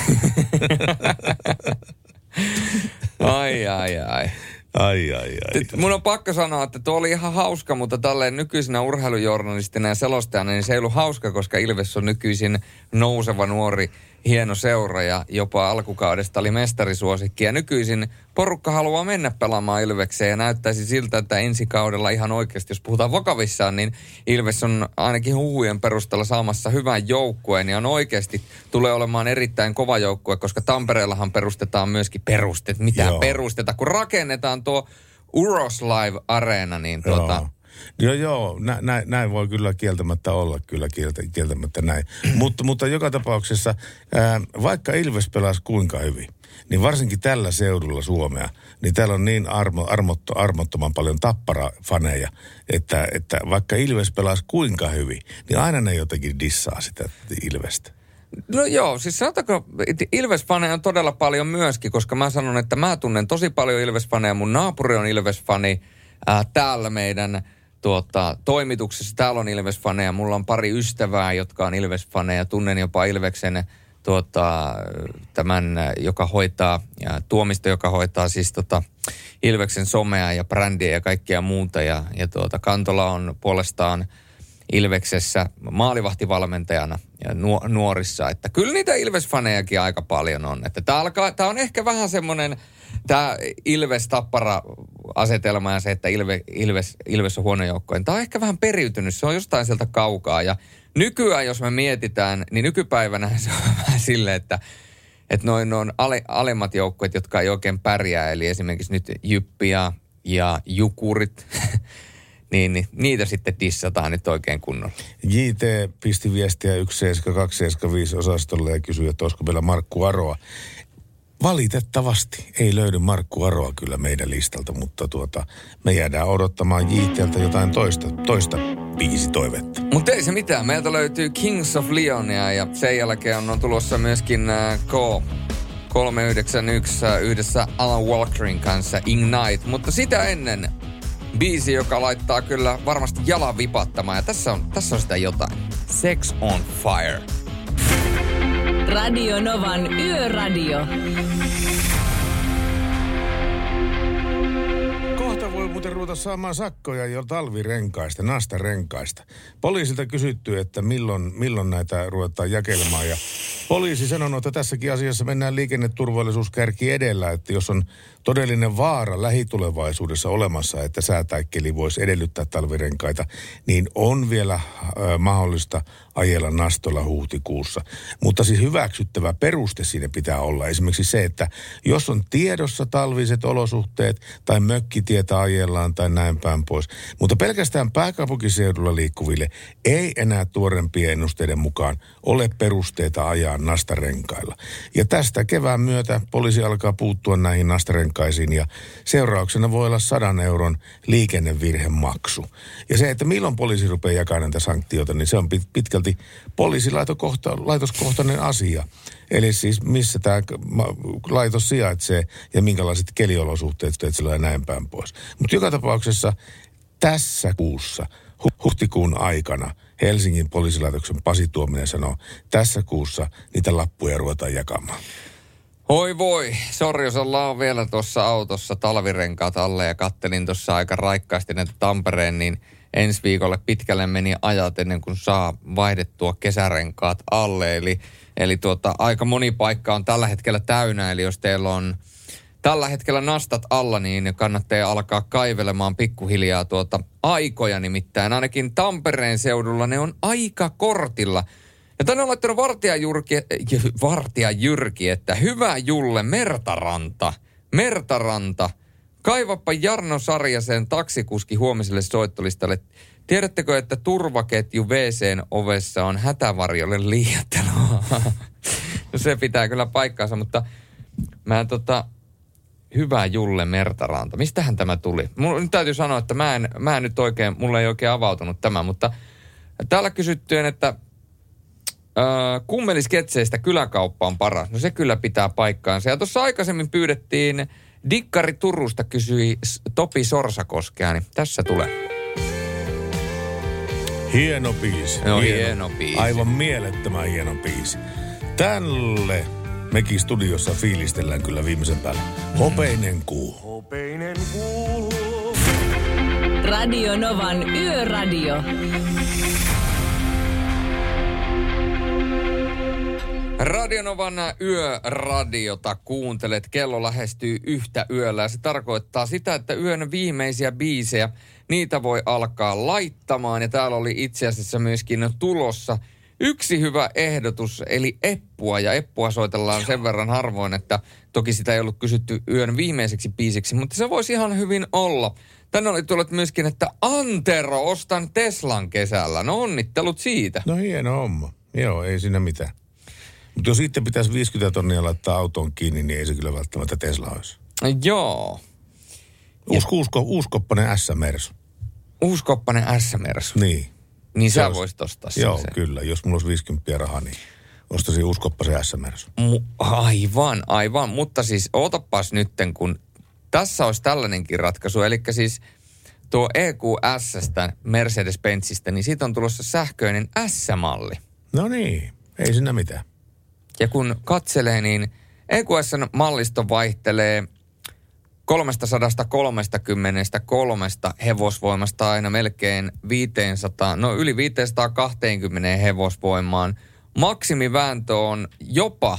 Ai, ai, ai. Ai, ai, ai. Nyt mun on pakko sanoa, että tuo oli ihan hauska, mutta tälleen nykyisenä urheilujournalistina ja selostajana, niin se ei ollut hauska, koska Ilves on nykyisin nouseva nuori hieno seura ja jopa alkukaudesta oli mestarisuosikki. Ja nykyisin porukka haluaa mennä pelaamaan Ilvekseen ja näyttäisi siltä, että ensi kaudella ihan oikeasti, jos puhutaan vakavissaan, niin Ilves on ainakin huhujen perusteella saamassa hyvän joukkueen ja on oikeasti tulee olemaan erittäin kova joukkue, koska Tampereellahan perustetaan myöskin perusteet. Mitä Joo. perusteta, kun rakennetaan tuo Uros Live Areena, niin tuota, Joo. Joo, joo, nä, nä, näin voi kyllä kieltämättä olla, kyllä kieltä, kieltämättä näin. mutta, mutta joka tapauksessa, ää, vaikka Ilves pelasi kuinka hyvin, niin varsinkin tällä seudulla Suomea, niin täällä on niin armo, armotto, armottoman paljon tappara-faneja, että, että vaikka Ilves pelasi kuinka hyvin, niin aina ne jotenkin dissaa sitä Ilvestä. No joo, siis sanotaanko, Ilves-faneja on todella paljon myöskin, koska mä sanon, että mä tunnen tosi paljon Ilves-faneja. Mun naapuri on Ilves-fani. Äh, täällä meidän tuota, toimituksessa täällä on Ilves-faneja. Mulla on pari ystävää, jotka on Ilves-faneja. Tunnen jopa Ilveksen tuota, tämän, joka hoitaa, ja Tuomisto, joka hoitaa siis tota, Ilveksen somea ja brändiä ja kaikkea muuta. Ja, ja tuota, Kantola on puolestaan Ilveksessä maalivahtivalmentajana ja nuo- nuorissa. Että kyllä niitä Ilves-fanejakin aika paljon on. Että tämä, alkaa, tämä on ehkä vähän semmoinen, tämä Ilves-Tappara-asetelma ja se, että Ilve, Ilves, Ilves on huono joukkojen. Tämä on ehkä vähän periytynyt, se on jostain sieltä kaukaa. Ja nykyään, jos me mietitään, niin nykypäivänä se on vähän silleen, että että noin on ale, alemmat joukkueet, jotka ei oikein pärjää, eli esimerkiksi nyt Jyppi ja, ja Jukurit, niin, niin niitä sitten dissataan nyt oikein kunnolla. JT pisti viestiä 17275 osastolle ja kysyi, että olisiko meillä Markku Aroa. Valitettavasti ei löydy Markku Aroa kyllä meidän listalta, mutta tuota, me jäädään odottamaan JTltä jotain toista, toista biisitoivetta. Mutta ei se mitään. Meiltä löytyy Kings of Leonia ja sen jälkeen on, on tulossa myöskin äh, K. 391 äh, yhdessä Alan Walkerin kanssa Ignite. Mutta sitä ennen biisi, joka laittaa kyllä varmasti jalan vipattamaan. Ja tässä on, tässä on sitä jotain. Sex on Fire. Radio Novan Yöradio. Kohta voi muuten ruveta saamaan sakkoja jo talvirenkaista, nastarenkaista. Poliisilta kysytty, että milloin, milloin näitä ruvetaan jakelemaan. Ja poliisi sanonut, että tässäkin asiassa mennään liikenneturvallisuuskärki edellä, että jos on todellinen vaara lähitulevaisuudessa olemassa, että säätäikkeli voisi edellyttää talvirenkaita, niin on vielä äh, mahdollista ajella nastolla huhtikuussa. Mutta siis hyväksyttävä peruste siinä pitää olla. Esimerkiksi se, että jos on tiedossa talviset olosuhteet tai mökkitietä ajellaan tai näin päin pois. Mutta pelkästään pääkaupunkiseudulla liikkuville ei enää tuorempien ennusteiden mukaan ole perusteita ajaa nastarenkailla. Ja tästä kevään myötä poliisi alkaa puuttua näihin nastarenkaisiin ja seurauksena voi olla sadan euron liikennevirhemaksu. Ja se, että milloin poliisi rupeaa jakamaan näitä sanktioita, niin se on pit- pitkälti poliisilaitoskohtainen asia. Eli siis missä tämä laitos sijaitsee ja minkälaiset keliolosuhteet sillä ja näin päin pois. Mutta joka tapauksessa tässä kuussa, hu- huhtikuun aikana, Helsingin poliisilaitoksen Pasi Tuominen sanoo, tässä kuussa niitä lappuja ruvetaan jakamaan. Oi voi, sori jos ollaan vielä tuossa autossa talvirenkaat alle ja kattelin tuossa aika raikkaasti näitä Tampereen, niin ensi viikolle pitkälle meni ajat ennen kuin saa vaihdettua kesärenkaat alle. Eli, eli tuota, aika moni paikka on tällä hetkellä täynnä, eli jos teillä on tällä hetkellä nastat alla, niin kannattaa alkaa kaivelemaan pikkuhiljaa tuota aikoja nimittäin. Ainakin Tampereen seudulla ne on aika kortilla. Ja tänne on laittanut vartija Jyrki, vartija Jyrki, että hyvä Julle Mertaranta. Mertaranta. Kaivappa Jarno Sarjaseen taksikuski huomiselle soittolistalle. Tiedättekö, että turvaketju WCn ovessa on hätävarjolle liiottelua? no se pitää kyllä paikkaansa, mutta mä en tota, hyvä Julle Mertaranta. Mistähän tämä tuli? Mun nyt täytyy sanoa, että mä en, mä en nyt oikein, mulle ei oikein avautunut tämä, mutta täällä kysyttyjen, että äh, kummelisketseistä kyläkauppa on paras. No se kyllä pitää paikkaansa. Ja tuossa aikaisemmin pyydettiin, Dikkari Turusta kysyi Topi Sorsakoskea, niin tässä tulee. Hieno biisi. Joo, hieno biisi. Aivan mielettömän hieno biisi. Tälle mekin studiossa fiilistellään kyllä viimeisen päälle. Hopeinen kuu. Hopeinen kuu. Radio Novan Yöradio. Radionovan yöradiota kuuntelet. Kello lähestyy yhtä yöllä ja se tarkoittaa sitä, että yön viimeisiä biisejä, niitä voi alkaa laittamaan. Ja täällä oli itse asiassa myöskin tulossa yksi hyvä ehdotus, eli Eppua. Ja Eppua soitellaan sen verran harvoin, että toki sitä ei ollut kysytty yön viimeiseksi biisiksi, mutta se voisi ihan hyvin olla. Tänne oli tullut myöskin, että Antero, ostan Teslan kesällä. No onnittelut siitä. No hieno homma. Joo, ei siinä mitään. Mutta jos itse pitäisi 50 tonnia laittaa autoon kiinni, niin ei se kyllä välttämättä Tesla olisi. Joo. Uusi, uusko, uuskoppainen S-Mersu. Uuskoppainen S-Mersu. Niin. Niin Se sä olisi- voisit ostaa Joo, sen. kyllä. Jos mulla olisi 50 rahaa, niin ostaisin uuskoppaisen S-Mersu. Mu- aivan, aivan. Mutta siis ootapas nytten, kun tässä olisi tällainenkin ratkaisu. Eli siis tuo EQS-stä, Mercedes-Benzistä, niin siitä on tulossa sähköinen S-malli. No niin, ei siinä mitään. Ja kun katselee, niin EQSn mallisto vaihtelee 333 hevosvoimasta aina melkein 500, no yli 520 hevosvoimaan. Maksimivääntö on jopa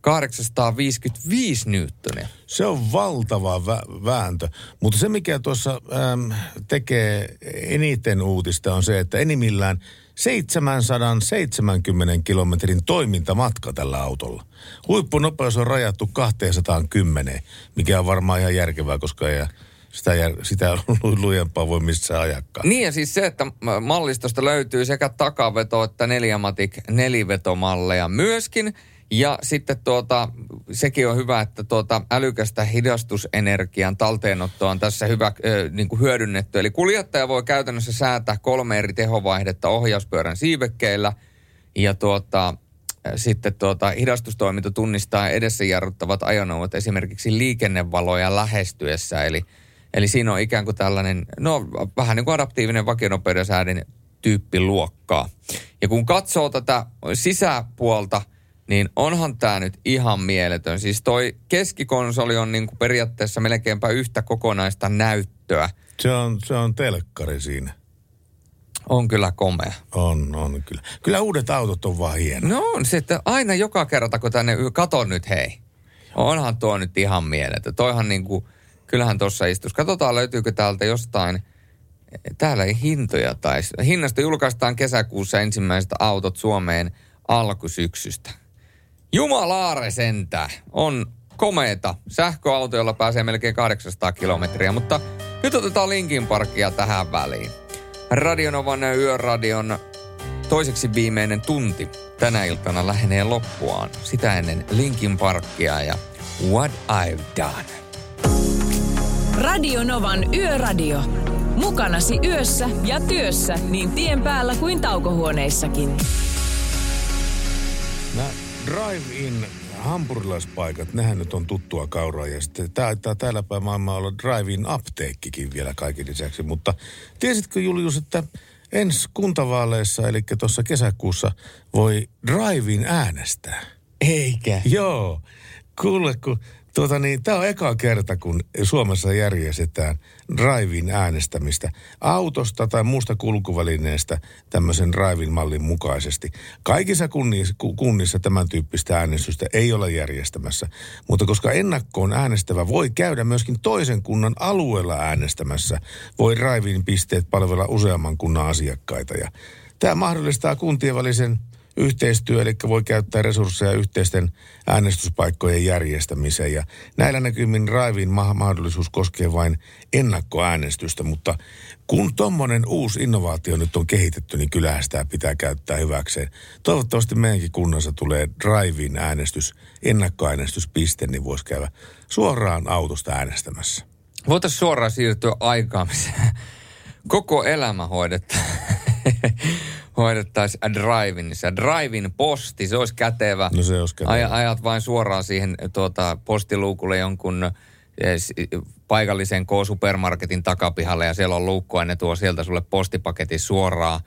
855 newtonia. Se on valtava vä- vääntö. Mutta se, mikä tuossa äm, tekee eniten uutista, on se, että enimmillään 770 kilometrin toimintamatka tällä autolla. Huippunopeus on rajattu 210, mikä on varmaan ihan järkevää, koska ei sitä, sitä lu- lujempaa voi missään ajakkaan. Niin ja siis se, että mallistosta löytyy sekä takaveto että neljämatik nelivetomalleja myöskin. Ja sitten tuota, sekin on hyvä, että tuota älykästä hidastusenergian talteenottoa on tässä hyvä ö, niin kuin hyödynnetty. Eli kuljettaja voi käytännössä säätää kolme eri tehovaihdetta ohjauspyörän siivekkeillä. Ja tuota, sitten tuota, hidastustoiminto tunnistaa edessä jarruttavat ajoneuvot esimerkiksi liikennevaloja lähestyessä. Eli, eli siinä on ikään kuin tällainen, no vähän niin kuin adaptiivinen vakionopeuden säädin tyyppiluokkaa. Ja kun katsoo tätä sisäpuolta, niin onhan tämä nyt ihan mieletön. Siis toi keskikonsoli on niin kuin periaatteessa melkeinpä yhtä kokonaista näyttöä. Se on, se on telkkari siinä. On kyllä komea. On, on kyllä. Kyllä uudet autot on vaan hieno. No on se, että aina joka kerta kun tänne, y- kato nyt hei. Onhan tuo nyt ihan mieletön. Toihan niin kuin, kyllähän tuossa istus. Katsotaan löytyykö täältä jostain, täällä ei hintoja tai, hinnasta julkaistaan kesäkuussa ensimmäiset autot Suomeen alkusyksystä. Jumalaare sentää. On komeeta. Sähköauto, jolla pääsee melkein 800 kilometriä, mutta nyt otetaan Linkin Parkia tähän väliin. Radionovan yöradion toiseksi viimeinen tunti tänä iltana lähenee loppuaan. Sitä ennen Linkin Parkia ja What I've Done. Radio Novan Yöradio. Mukanasi yössä ja työssä niin tien päällä kuin taukohuoneissakin. Drive-in hampurilaispaikat, nehän nyt on tuttua kauraa ja sitten taitaa täällä päin maailmaa olla drive-in apteekkikin vielä kaiken lisäksi. Mutta tiesitkö Julius, että ensi kuntavaaleissa, eli tuossa kesäkuussa, voi drive-in äänestää? Eikä. Joo. Kuule, kun tuota niin, tämä on eka kerta, kun Suomessa järjestetään drive-in äänestämistä autosta tai muusta kulkuvälineestä tämmöisen drive-in mallin mukaisesti. Kaikissa kunnissa, ku- kunnissa tämän tyyppistä äänestystä ei ole järjestämässä, mutta koska ennakkoon äänestävä voi käydä myöskin toisen kunnan alueella äänestämässä, voi drive-in pisteet palvella useamman kunnan asiakkaita ja Tämä mahdollistaa kuntien välisen yhteistyö, eli voi käyttää resursseja yhteisten äänestyspaikkojen järjestämiseen. Ja näillä näkymin Raivin ma- mahdollisuus koskee vain ennakkoäänestystä, mutta kun tuommoinen uusi innovaatio nyt on kehitetty, niin kyllähän sitä pitää käyttää hyväkseen. Toivottavasti meidänkin kunnassa tulee Drive-in äänestys, ennakkoäänestyspiste, niin voisi käydä suoraan autosta äänestämässä. Voitaisiin suoraan siirtyä aikaan, missä koko elämä hoidetaan. hoidettaisiin drive-inissa. Drive-in posti, se olisi kätevä. No se olisi kätevä. Aj- ajat vain suoraan siihen tuota, postiluukulle jonkun eh, paikallisen K-supermarketin takapihalle ja siellä on luukku ja ne tuo sieltä sulle postipaketin suoraan.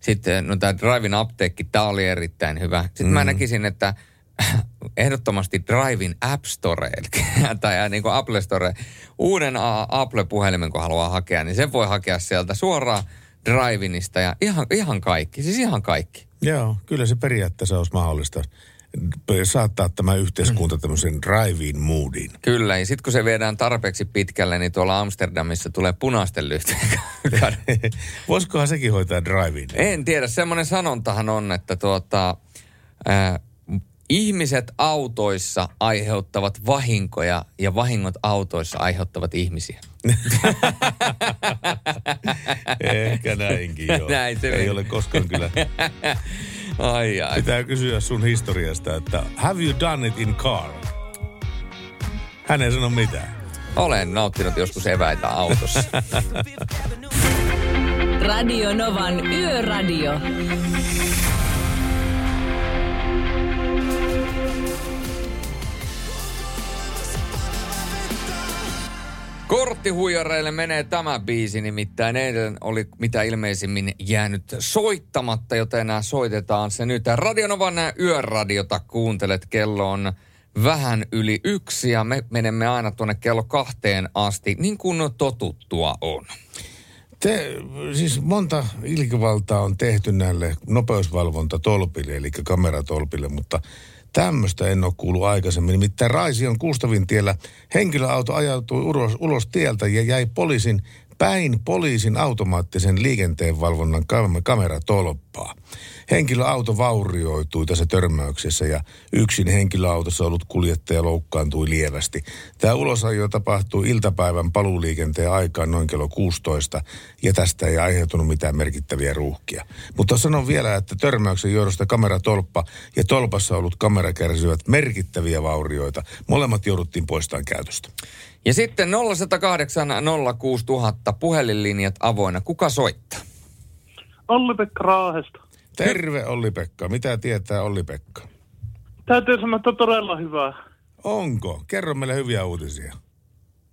Sitten no tämä Drive-in apteekki, tämä oli erittäin hyvä. Sitten mm. mä näkisin, että ehdottomasti Drive-in App Store, eli, tai niin kuin Apple Store, uuden Apple-puhelimen kun haluaa hakea, niin sen voi hakea sieltä suoraan Drive-inista ja ihan, ihan kaikki, siis ihan kaikki. Joo, kyllä se periaatteessa olisi mahdollista saattaa tämä yhteiskunta tämmöisen drive-in moodiin. Kyllä, ja sitten kun se viedään tarpeeksi pitkälle, niin tuolla Amsterdamissa tulee punaisten lyhtyjen Voisikohan sekin hoitaa drive-in? En tiedä, semmoinen sanontahan on, että tuota, äh, ihmiset autoissa aiheuttavat vahinkoja ja vahingot autoissa aiheuttavat ihmisiä. Ehkä näinkin joo. Näin se Ei meni. ole koskaan kyllä. ai ai. Pitää kysyä sun historiasta, että have you done it in car? Hän ei sano mitään. Olen nauttinut joskus eväitä autossa. Radio Novan Yöradio. Korttihuijareille menee tämä biisi, nimittäin eilen oli mitä ilmeisimmin jäänyt soittamatta, joten soitetaan se nyt. Radionovan yöradiota kuuntelet, kello on vähän yli yksi ja me menemme aina tuonne kello kahteen asti, niin kuin totuttua on. Te, siis monta ilkivaltaa on tehty näille nopeusvalvontatolpille, eli kameratolpille, mutta tämmöistä en ole kuullut aikaisemmin. Nimittäin Raision Kustavin tiellä henkilöauto ajautui ulos, ulos tieltä ja jäi poliisin päin poliisin automaattisen liikenteenvalvonnan kam- kameratolppaa. Henkilöauto vaurioitui tässä törmäyksessä ja yksin henkilöautossa ollut kuljettaja loukkaantui lievästi. Tämä ulosajo tapahtui iltapäivän paluuliikenteen aikaan noin kello 16 ja tästä ei aiheutunut mitään merkittäviä ruuhkia. Mutta sanon vielä, että törmäyksen johdosta kameratolppa ja tolpassa ollut kamera kärsivät merkittäviä vaurioita. Molemmat jouduttiin poistamaan käytöstä. Ja sitten 0108 06000 puhelinlinjat avoinna. Kuka soittaa? Olli-Pekka Raahesta. Terve Olli-Pekka. Mitä tietää Olli-Pekka? Täytyy sanoa, että todella hyvää. Onko? Kerro meille hyviä uutisia.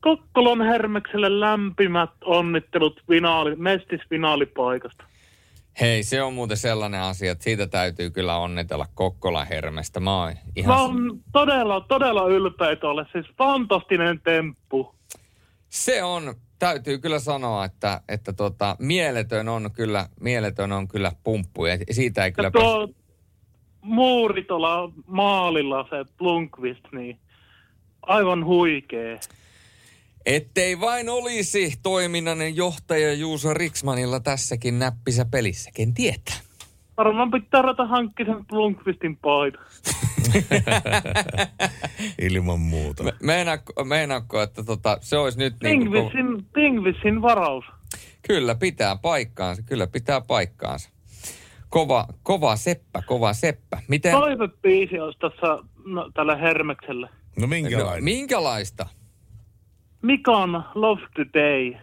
Kokkolon Hermekselle lämpimät onnittelut finaali, mestisfinaalipaikasta. Hei, se on muuten sellainen asia, että siitä täytyy kyllä onnitella Kokkola Hermestä. Mä oon ihan... Mä oon todella, todella ylpeitä ole. Siis fantastinen temppu. Se on, täytyy kyllä sanoa, että, että tota, mieletön, on kyllä, mieletön on kyllä pumppu. Ja siitä ei kyllä Ja tuo muuri tuolla maalilla, se Blunkvist, niin aivan huikee. Ettei vain olisi toiminnainen johtaja Juuso Riksmanilla tässäkin näppisä pelissä. Ken tietää? Varmaan pitää rata hankkia sen Blunkvistin paita. Ilman muuta. Me, meinaatko, meinaatko, että tota, se olisi nyt... Niin kuin, Pingvissin, Pingvissin varaus. kyllä pitää paikkaansa, kyllä pitää paikkaansa. Kova, kova seppä, kova seppä. Miten? Toivebiisi olisi tässä no, tällä Hermeksellä. No No, minkälaista? Mikan Love Today.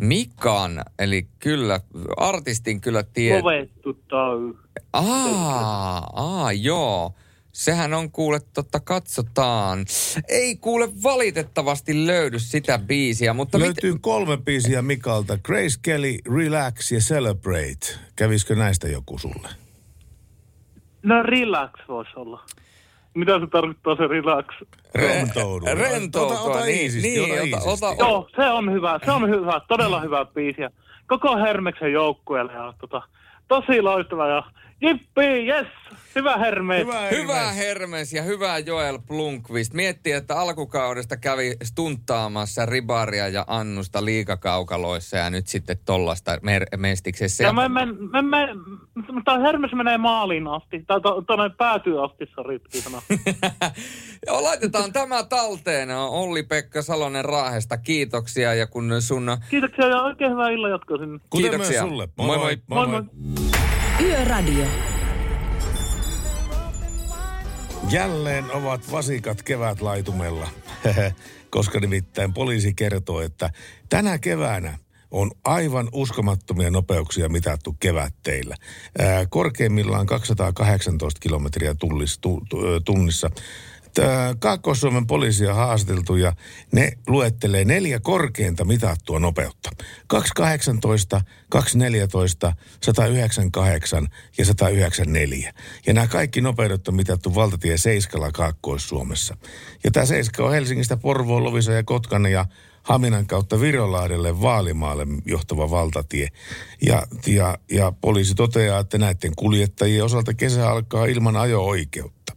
Mikan, eli kyllä, artistin kyllä tiedät. Kovettu tau. Aa, aa, joo. Sehän on kuule, totta katsotaan. Ei kuule valitettavasti löydy sitä biisiä, mutta... Löytyy kolme biisiä Mikalta. Grace Kelly, Relax ja Celebrate. Kävisikö näistä joku sulle? No relax voisi olla. Mitä se tarkoittaa se relax? Rentoudu. Rentoutua, Ota, ota niin, iisisti, niin, ota ota- iisisti. ota- Joo, se on hyvä. Se on hyvä. Todella hyvä biisi. Ja koko Hermeksen joukkueelle. Ja, tota, tosi loistava. Ja jippi, yes! Hyvä Hermes. Hyvä Hermes ja hyvä Joel Blunkvist. Miettii, että alkukaudesta kävi stunttaamassa Ribaria ja Annusta liikakaukaloissa ja nyt sitten tollasta mer- mestiksessä. Ja me, me, me, me, mutta Hermes menee maaliin asti. Tai to- tuonne päätyy asti. Joo, laitetaan tämä talteen. Olli-Pekka Salonen Raahesta, kiitoksia. Ja kun sun... Kiitoksia ja oikein hyvää illan jatkoa sinne. Kiitoksia. Moi Moi moi. Moi moi. Yöradio. Jälleen ovat vasikat kevätlaitumella, koska nimittäin poliisi kertoo, että tänä keväänä on aivan uskomattomia nopeuksia mitattu kevätteillä. Korkeimmillaan 218 kilometriä tullis, tu, tu, tunnissa. Kaakkois-Suomen poliisia haasteltu ja ne luettelee neljä korkeinta mitattua nopeutta. 218, 214, 198 ja 194. Ja nämä kaikki nopeudet on mitattu valtatie Seiskalla Kaakkois-Suomessa. Ja tämä Seiska on Helsingistä Porvoon, Lovisa ja Kotkan ja Haminan kautta Virolahdelle Vaalimaalle johtava valtatie. Ja, ja, ja poliisi toteaa, että näiden kuljettajien osalta kesä alkaa ilman ajo-oikeutta.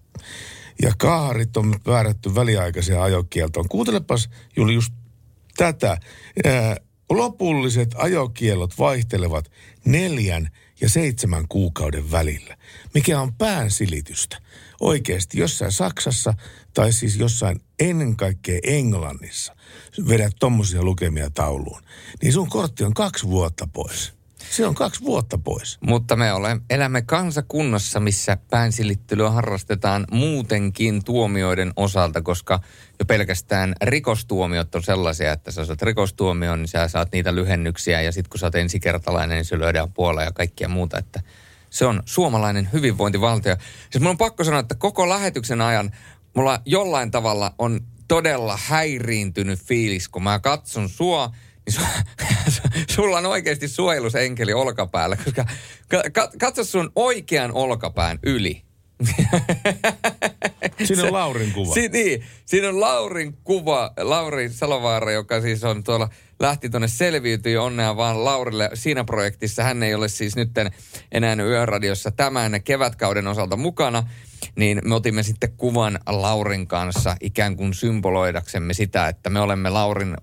Ja kaarit on määrätty väliaikaiseen ajokieltoon. Kuuntelepas Julius tätä. Ää, lopulliset ajokielot vaihtelevat neljän ja seitsemän kuukauden välillä, mikä on päänsilitystä. Oikeasti jossain Saksassa tai siis jossain ennen kaikkea Englannissa vedät tommosia lukemia tauluun, niin sun kortti on kaksi vuotta pois. Se on kaksi vuotta pois. Mutta me olemme, elämme kansakunnassa, missä päänsilittelyä harrastetaan muutenkin tuomioiden osalta, koska jo pelkästään rikostuomiot on sellaisia, että sä saat rikostuomion, niin sä saat niitä lyhennyksiä ja sitten kun sä oot ensikertalainen, niin se lyödään puolella ja kaikkia muuta, että se on suomalainen hyvinvointivaltio. Siis mun on pakko sanoa, että koko lähetyksen ajan mulla jollain tavalla on todella häiriintynyt fiilis, kun mä katson sua, niin su, sulla on oikeasti suojelusenkeli olkapäällä, koska ka, ka, katso sun oikean olkapään yli. Siinä on Laurin kuva. Si, niin, siinä on Laurin kuva, Lauri Salovaara, joka siis on tuolla, lähti tuonne selviytyi onnea vaan Laurille siinä projektissa. Hän ei ole siis nyt enää Yöradiossa tämän kevätkauden osalta mukana. Niin me otimme sitten kuvan Laurin kanssa ikään kuin symboloidaksemme sitä, että me olemme Laurin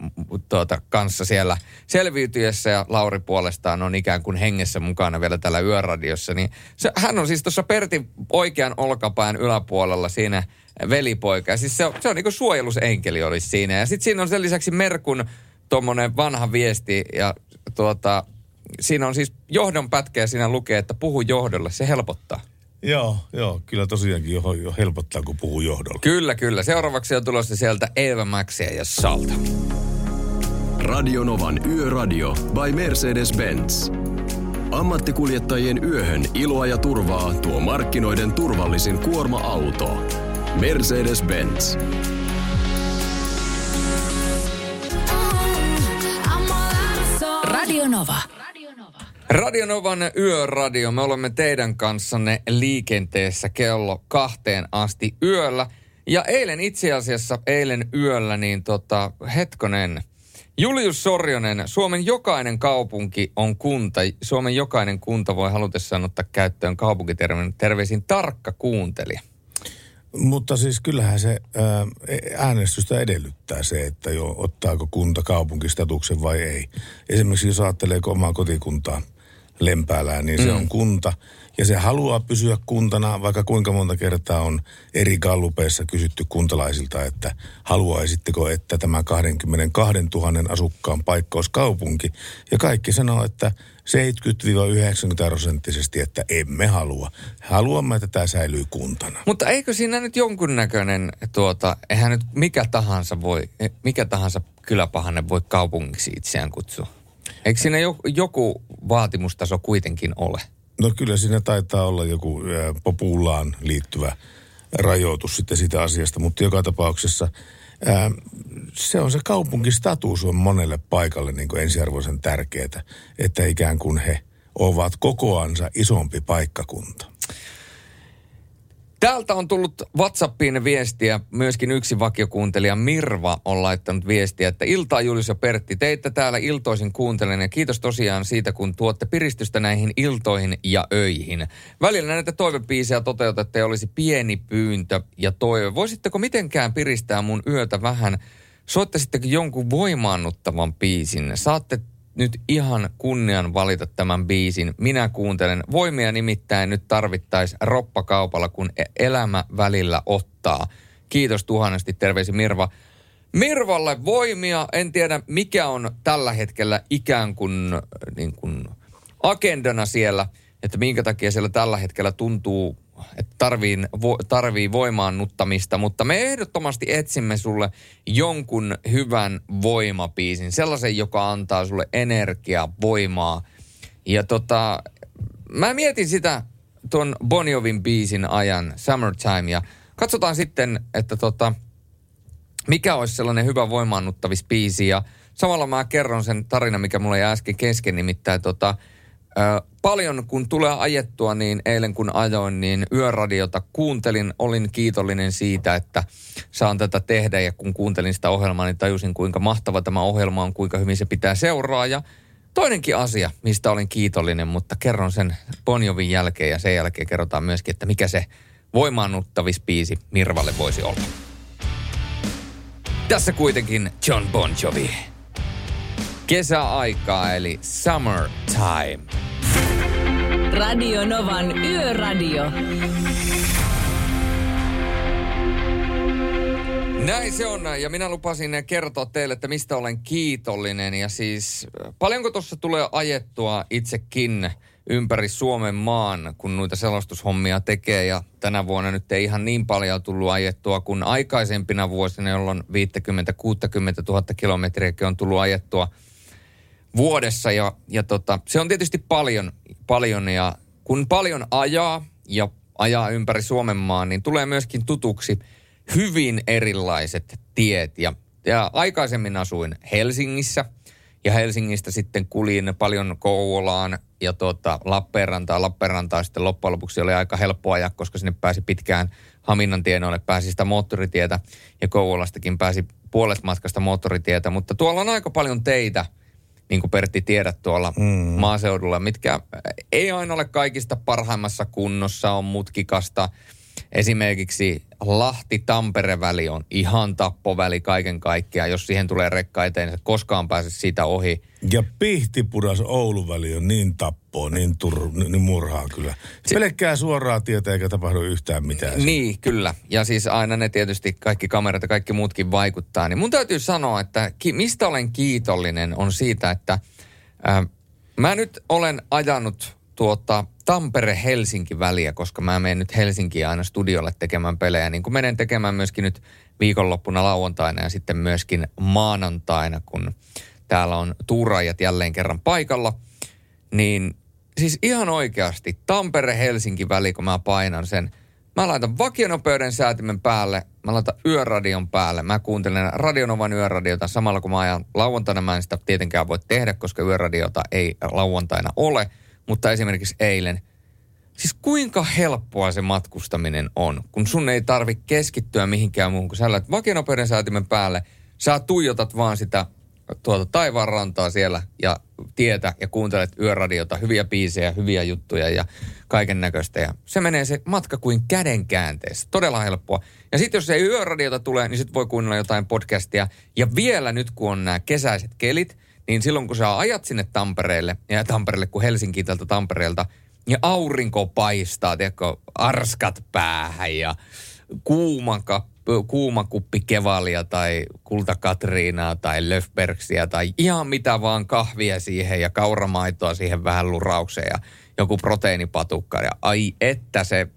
tuota, kanssa siellä selviytyessä ja Lauri puolestaan on ikään kuin hengessä mukana vielä tällä Yöradiossa. Niin se, hän on siis tuossa Pertin oikean olkapään yläpuolella siinä velipoika. Ja siis se on, se on niin kuin suojelusenkeli olisi siinä. Ja sitten siinä on sen lisäksi Merkun tuommoinen vanha viesti ja tuota, siinä on siis johdon pätkä ja siinä lukee, että puhu johdolle, se helpottaa. Joo, joo, kyllä tosiaankin jo, jo helpottaa, kun puhuu johdolla. Kyllä, kyllä. Seuraavaksi on tulossa sieltä Eva Maxia ja Salta. Radionovan Yöradio by Mercedes-Benz. Ammattikuljettajien yöhön iloa ja turvaa tuo markkinoiden turvallisin kuorma-auto. Mercedes-Benz. Radio Nova. Radionovan yöradio. Me olemme teidän kanssanne liikenteessä kello kahteen asti yöllä. Ja eilen itse asiassa, eilen yöllä, niin tota, hetkonen. Julius Sorjonen, Suomen jokainen kaupunki on kunta. Suomen jokainen kunta voi halutessaan ottaa käyttöön kaupunkiterveyden terveisin tarkka kuuntelija. Mutta siis kyllähän se ää, äänestystä edellyttää se, että jo ottaako kunta kaupunkistatuksen vai ei. Esimerkiksi jos ajattelee omaa kotikuntaa Lempäälään, niin se Mm. on kunta. Ja se haluaa pysyä kuntana, vaikka kuinka monta kertaa on eri gallupeissa kysytty kuntalaisilta, että haluaisitteko, että tämä 22 000 asukkaan paikka olisi kaupunki. Ja kaikki sanoo, että 70-90 prosenttisesti, että emme halua. Haluamme, että tämä säilyy kuntana. Mutta eikö siinä nyt jonkunnäköinen, tuota, eihän nyt mikä tahansa voi, mikä tahansa kyläpahanne voi kaupungiksi itseään kutsua? Eikö siinä jo, joku vaatimustaso kuitenkin ole? No kyllä siinä taitaa olla joku populaan liittyvä rajoitus sitten siitä asiasta, mutta joka tapauksessa ää, se on se kaupunkistatus on monelle paikalle niin kuin ensiarvoisen tärkeää, että ikään kuin he ovat kokoansa isompi paikkakunta. Täältä on tullut WhatsAppiin viestiä. Myöskin yksi vakiokuuntelija Mirva on laittanut viestiä, että iltaa Julius ja Pertti, teitä täällä iltoisin kuuntelen ja kiitos tosiaan siitä, kun tuotte piristystä näihin iltoihin ja öihin. Välillä näitä toivepiisejä toteutatte olisi pieni pyyntö ja toive. Voisitteko mitenkään piristää mun yötä vähän? Soittaisitteko jonkun voimaannuttavan biisin? Saatte nyt ihan kunnian valita tämän biisin. Minä kuuntelen. Voimia nimittäin nyt tarvittaisi roppakaupalla, kun e- elämä välillä ottaa. Kiitos tuhannesti, terveisin Mirva. Mirvalle voimia. En tiedä, mikä on tällä hetkellä ikään kuin, niin kuin agendana siellä, että minkä takia siellä tällä hetkellä tuntuu, että tarvii, vo, tarvii voimaannuttamista, mutta me ehdottomasti etsimme sulle jonkun hyvän voimapiisin, sellaisen, joka antaa sulle energiaa, voimaa. Ja tota, mä mietin sitä tuon Boniovin biisin ajan, Summertime, ja katsotaan sitten, että tota, mikä olisi sellainen hyvä voimaannuttavispiisi. Ja samalla mä kerron sen tarina, mikä mulla jäi äsken kesken, nimittäin tota, paljon kun tulee ajettua, niin eilen kun ajoin, niin yöradiota kuuntelin. Olin kiitollinen siitä, että saan tätä tehdä ja kun kuuntelin sitä ohjelmaa, niin tajusin kuinka mahtava tämä ohjelma on, kuinka hyvin se pitää seuraa ja Toinenkin asia, mistä olin kiitollinen, mutta kerron sen Bonjovin jälkeen ja sen jälkeen kerrotaan myöskin, että mikä se voimaannuttavispiisi Mirvalle voisi olla. Tässä kuitenkin John Bon Jovi. Kesäaikaa eli summertime. Radio Novan Yöradio. Näin se on, ja minä lupasin kertoa teille, että mistä olen kiitollinen. Ja siis paljonko tuossa tulee ajettua itsekin ympäri Suomen maan, kun noita selostushommia tekee. Ja tänä vuonna nyt ei ihan niin paljon tullut ajettua kuin aikaisempina vuosina, jolloin 50-60 000 kilometriäkin on tullut ajettua vuodessa. Ja, ja tota, se on tietysti paljon, paljon, ja kun paljon ajaa ja ajaa ympäri Suomen maan, niin tulee myöskin tutuksi hyvin erilaiset tiet. Ja, ja aikaisemmin asuin Helsingissä ja Helsingistä sitten kuljin paljon Kouvolaan ja tuota, Lappeenrantaa. Lappeenrantaa sitten loppujen lopuksi oli aika helppo ajaa, koska sinne pääsi pitkään Haminnan tienoille, pääsi sitä moottoritietä ja Kouvolastakin pääsi puolet matkasta moottoritietä. Mutta tuolla on aika paljon teitä, niin kuin Pertti tiedät tuolla mm. maaseudulla, mitkä ei aina ole kaikista parhaimmassa kunnossa, on mutkikasta. Esimerkiksi Lahti-Tampere-väli on ihan tappoväli kaiken kaikkiaan. Jos siihen tulee rekka eteen, niin koskaan pääse siitä ohi. Ja Pihtipudas Oulun väli on niin tappoa, niin, tur, niin murhaa kyllä. Se, Pelkkää suoraa tietä eikä tapahdu yhtään mitään. Niin, kyllä. Ja siis aina ne tietysti kaikki kamerat ja kaikki muutkin vaikuttaa. Niin mun täytyy sanoa, että ki, mistä olen kiitollinen on siitä, että ää, mä nyt olen ajanut tuota Tampere-Helsinki-väliä, koska mä menen nyt Helsinkiin aina studiolle tekemään pelejä, niin kuin menen tekemään myöskin nyt viikonloppuna lauantaina ja sitten myöskin maanantaina, kun täällä on tuuraajat jälleen kerran paikalla, niin siis ihan oikeasti Tampere-Helsinki-väli, kun mä painan sen, mä laitan vakionopeuden säätimen päälle, mä laitan yöradion päälle, mä kuuntelen Radionovan yöradiota samalla kun mä ajan lauantaina, mä en sitä tietenkään voi tehdä, koska yöradiota ei lauantaina ole – mutta esimerkiksi eilen, siis kuinka helppoa se matkustaminen on, kun sun ei tarvi keskittyä mihinkään muuhun, kun sä lähdet vakionopeuden säätimen päälle, sä tuijotat vaan sitä tuota taivaan rantaa siellä ja tietä ja kuuntelet yöradiota, hyviä biisejä, hyviä juttuja ja kaiken näköistä. Ja se menee se matka kuin käden käänteessä. Todella helppoa. Ja sitten jos ei yöradiota tule, niin sitten voi kuunnella jotain podcastia. Ja vielä nyt, kun on nämä kesäiset kelit, niin silloin kun sä ajat sinne Tampereelle, ja Tampereelle kuin Helsinkiin tältä Tampereelta, ja aurinko paistaa, tiedätkö, arskat päähän ja kuuma, kuuma kuppi kevalia tai kultakatriinaa tai löfbergsiä tai ihan mitä vaan kahvia siihen ja kauramaitoa siihen vähän luraukseen ja joku proteiinipatukka. Ja ai että se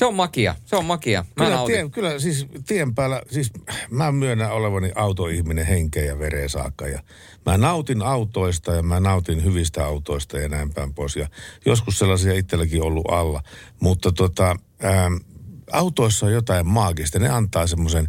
se on makia, se on makia. Mä kyllä, tien, kyllä siis tien päällä, siis mä myönnän olevani autoihminen henkeä ja vereen saakka. Ja mä nautin autoista ja mä nautin hyvistä autoista ja näin päin pois. Ja joskus sellaisia itselläkin ollut alla. Mutta tota, ää, autoissa on jotain maagista. Ne antaa semmoisen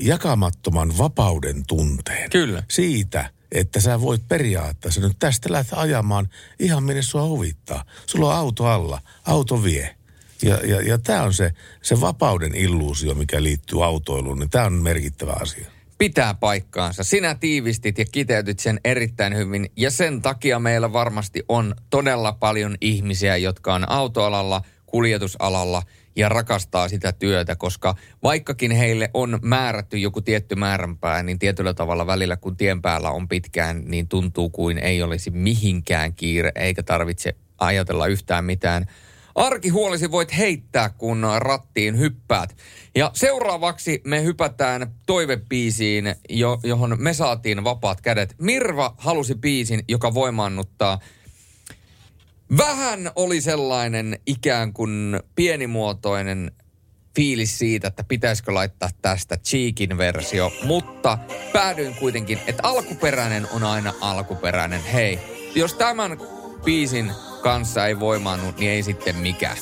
jakamattoman vapauden tunteen. Kyllä. Siitä, että sä voit periaatteessa nyt tästä lähteä ajamaan ihan minne sua huvittaa. Sulla on auto alla, auto vie. Ja, ja, ja tämä on se, se vapauden illuusio, mikä liittyy autoiluun, niin tämä on merkittävä asia. Pitää paikkaansa. Sinä tiivistit ja kiteytit sen erittäin hyvin. Ja sen takia meillä varmasti on todella paljon ihmisiä, jotka on autoalalla, kuljetusalalla ja rakastaa sitä työtä, koska vaikkakin heille on määrätty joku tietty määränpää, niin tietyllä tavalla välillä kun tien päällä on pitkään, niin tuntuu kuin ei olisi mihinkään kiire, eikä tarvitse ajatella yhtään mitään Arkihuolisi voit heittää, kun rattiin hyppäät. Ja seuraavaksi me hypätään toivepiisiin, jo, johon me saatiin vapaat kädet. Mirva halusi biisin, joka voimaannuttaa. Vähän oli sellainen ikään kuin pienimuotoinen fiilis siitä, että pitäisikö laittaa tästä Cheekin versio, mutta päädyin kuitenkin, että alkuperäinen on aina alkuperäinen. Hei, jos tämän biisin kanssa ei voimaannut, niin ei sitten mikään.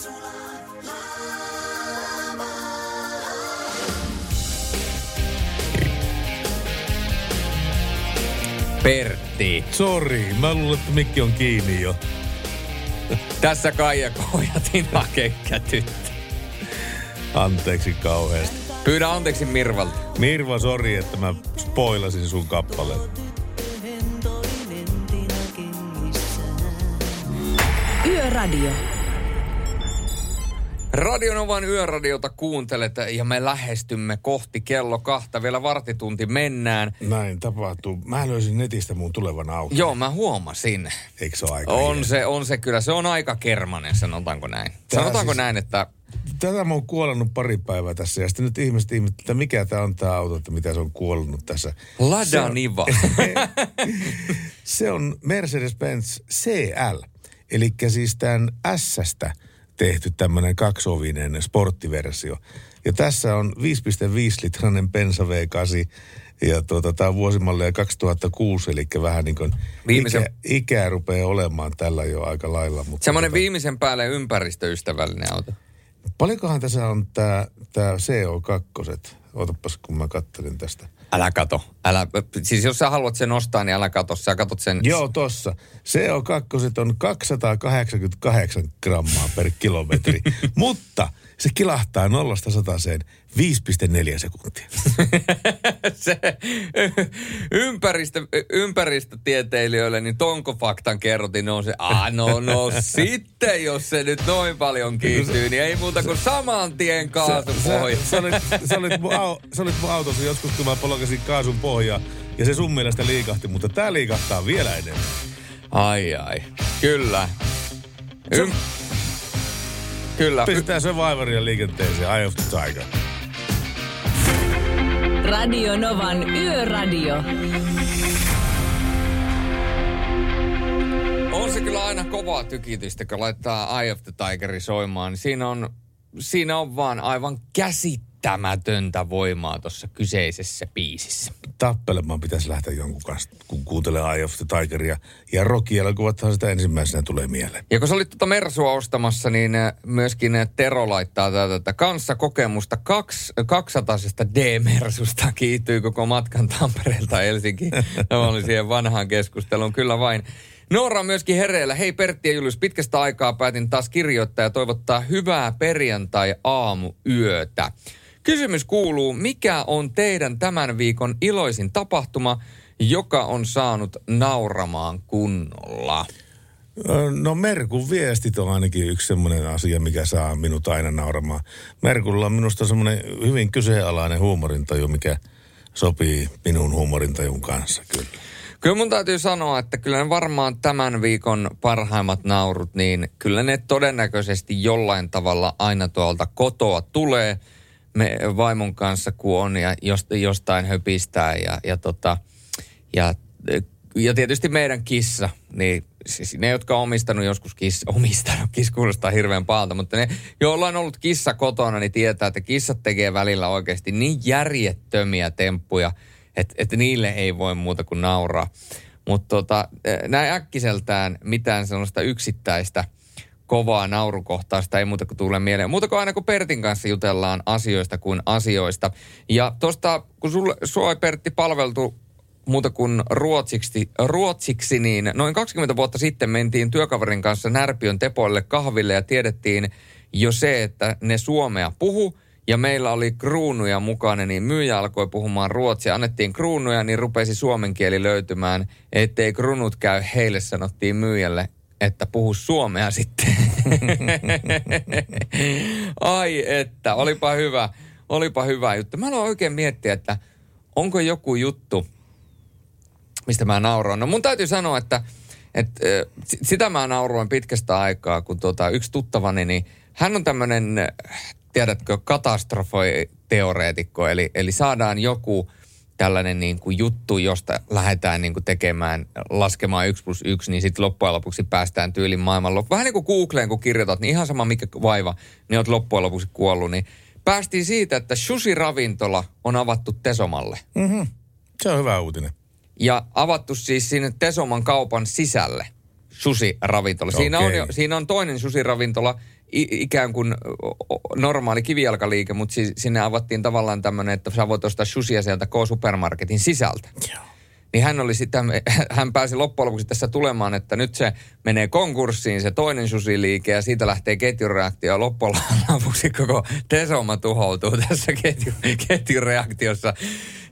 Pertti. Sori, mä luulen, että mikki on kiinni jo. Tässä Kaija Kojatin hakekkä tyttö. Anteeksi kauheasti. Pyydä anteeksi Mirvalta. Mirva, sori, että mä spoilasin sun kappaleen. Yöradio. Radionovan yöradiota kuuntelet ja me lähestymme kohti kello kahta. Vielä vartitunti mennään. Näin tapahtuu. Mä löysin netistä mun tulevan auton. Joo, mä huomasin. Eikö se ole aika On hieno? se, on se kyllä. Se on aika kermanen, sanotaanko näin. Tää sanotaanko siis- näin, että Tätä mä oon kuolannut pari päivää tässä ja sitten nyt ihmiset ihmettä, että mikä tämä on tämä auto, että mitä se on kuollut tässä. Lada Se on- Niva. Se on Mercedes-Benz CL, eli siis tämän S-stä tehty tämmöinen kaksovinen sporttiversio. Ja tässä on 5,5 litrainen Bensa V8 ja tuota, tämä on vuosimallia 2006, eli vähän niin kuin Viimeisen- ikä, ikää rupeaa olemaan tällä jo aika lailla. Mutta semmoinen tota, viimeisen päälle ympäristöystävällinen auto. Paljonkohan tässä on tämä tää CO2? Otapas, kun mä kattelin tästä. Älä kato. Älä, siis jos sä haluat sen ostaa, niin älä kato. Sä katot sen. Joo, tossa. CO2 on 288 grammaa per kilometri, mutta se kilahtaa nollasta sataseen 5,4 sekuntia. se ympäristö, ympäristötieteilijöille, niin tonko faktan kerrotin, no se, ah, no, no sitten jos se nyt noin paljon kiihtyy, niin ei muuta kuin saman tien kaasun pohja. Sä, sä, olit, sä, olit mun, au, sä olit mun autossa joskus, kun mä polkasin kaasun pohjaa, ja se sun mielestä liikahti, mutta tää liikahtaa vielä enemmän. Ai ai, kyllä. Ym- Kyllä. Pistää se vaivaria liikenteeseen, Eye of the Tiger. Radio Novan Yöradio. On se kyllä aina kovaa tykitystä, kun laittaa Eye of the Tigeri soimaan. Siinä on, siinä on vaan aivan käsittämätöntä voimaa tuossa kyseisessä biisissä. Tappelemaan pitäisi lähteä jonkun kanssa, kun kuuntelee Eye of the Tigeria. Ja Rocky-elokuvathan sitä ensimmäisenä tulee mieleen. Ja kun sä olit tuota Mersua ostamassa, niin äh, myöskin äh, Tero laittaa tätä kanssa kokemusta kaks, 200 D-Mersusta kiittyy koko matkan Tampereelta Helsinkiin. Tämä oli siihen vanhaan keskusteluun, kyllä vain. Noora on myöskin hereillä. Hei Pertti ja Julius, pitkästä aikaa päätin taas kirjoittaa ja toivottaa hyvää perjantai-aamuyötä. Kysymys kuuluu, mikä on teidän tämän viikon iloisin tapahtuma, joka on saanut nauramaan kunnolla? No Merkun viestit on ainakin yksi semmoinen asia, mikä saa minut aina nauramaan. Merkulla on minusta semmoinen hyvin kyseenalainen huumorintaju, mikä sopii minun huumorintajun kanssa kyllä. Kyllä mun täytyy sanoa, että kyllä ne varmaan tämän viikon parhaimmat naurut, niin kyllä ne todennäköisesti jollain tavalla aina tuolta kotoa tulee. Me vaimon kanssa kun on ja jostain höpistää ja, ja, tota, ja, ja tietysti meidän kissa, niin siis ne, jotka on omistanut joskus kissa, omistanut, kissa kuulostaa hirveän pahalta, mutta ne, joilla on ollut kissa kotona, niin tietää, että kissat tekee välillä oikeasti niin järjettömiä temppuja – että et niille ei voi muuta kuin nauraa. Mutta tota, näin äkkiseltään mitään sellaista yksittäistä kovaa naurukohtausta ei muuta kuin tule mieleen. Muuta kuin aina kun Pertin kanssa jutellaan asioista kuin asioista. Ja tuosta, kun sulle, sua ei Pertti palveltu muuta kuin ruotsiksi, ruotsiksi, niin noin 20 vuotta sitten mentiin työkaverin kanssa Närpiön tepoille kahville ja tiedettiin jo se, että ne suomea puhu ja meillä oli kruunuja mukana, niin myyjä alkoi puhumaan ruotsia. Annettiin kruunuja, niin rupesi suomen kieli löytymään. Ettei kruunut käy, heille sanottiin myyjälle, että puhu suomea sitten. Ai että, olipa hyvä, olipa hyvä juttu. Mä aloin oikein miettiä, että onko joku juttu, mistä mä nauroin. No mun täytyy sanoa, että, että sitä mä nauroin pitkästä aikaa, kun tota, yksi tuttavani, niin hän on tämmöinen tiedätkö, katastrofoi-teoreetikko, eli, eli saadaan joku tällainen niin kuin juttu, josta lähdetään niin kuin tekemään, laskemaan yksi plus yksi, niin sitten loppujen lopuksi päästään tyylin maailman Vähän niin kuin Googleen, kun kirjoitat, niin ihan sama mikä vaiva, niin olet loppujen lopuksi kuollut, niin päästiin siitä, että sushi-ravintola on avattu Tesomalle. Mm-hmm. Se on hyvä uutinen. Ja avattu siis sinne Tesoman kaupan sisälle sushi-ravintola. Siinä, okay. on jo, siinä on toinen sushi-ravintola, ikään kuin normaali kivijalkaliike, mutta siis sinne avattiin tavallaan tämmöinen, että sä voit ostaa shusia sieltä K-supermarketin sisältä. Joo. Niin hän oli sitä, hän pääsi loppujen lopuksi tässä tulemaan, että nyt se menee konkurssiin, se toinen susiliike, ja siitä lähtee ketjureaktio, ja loppujen lopuksi koko Tesoma tuhoutuu tässä ketju, ketjureaktiossa.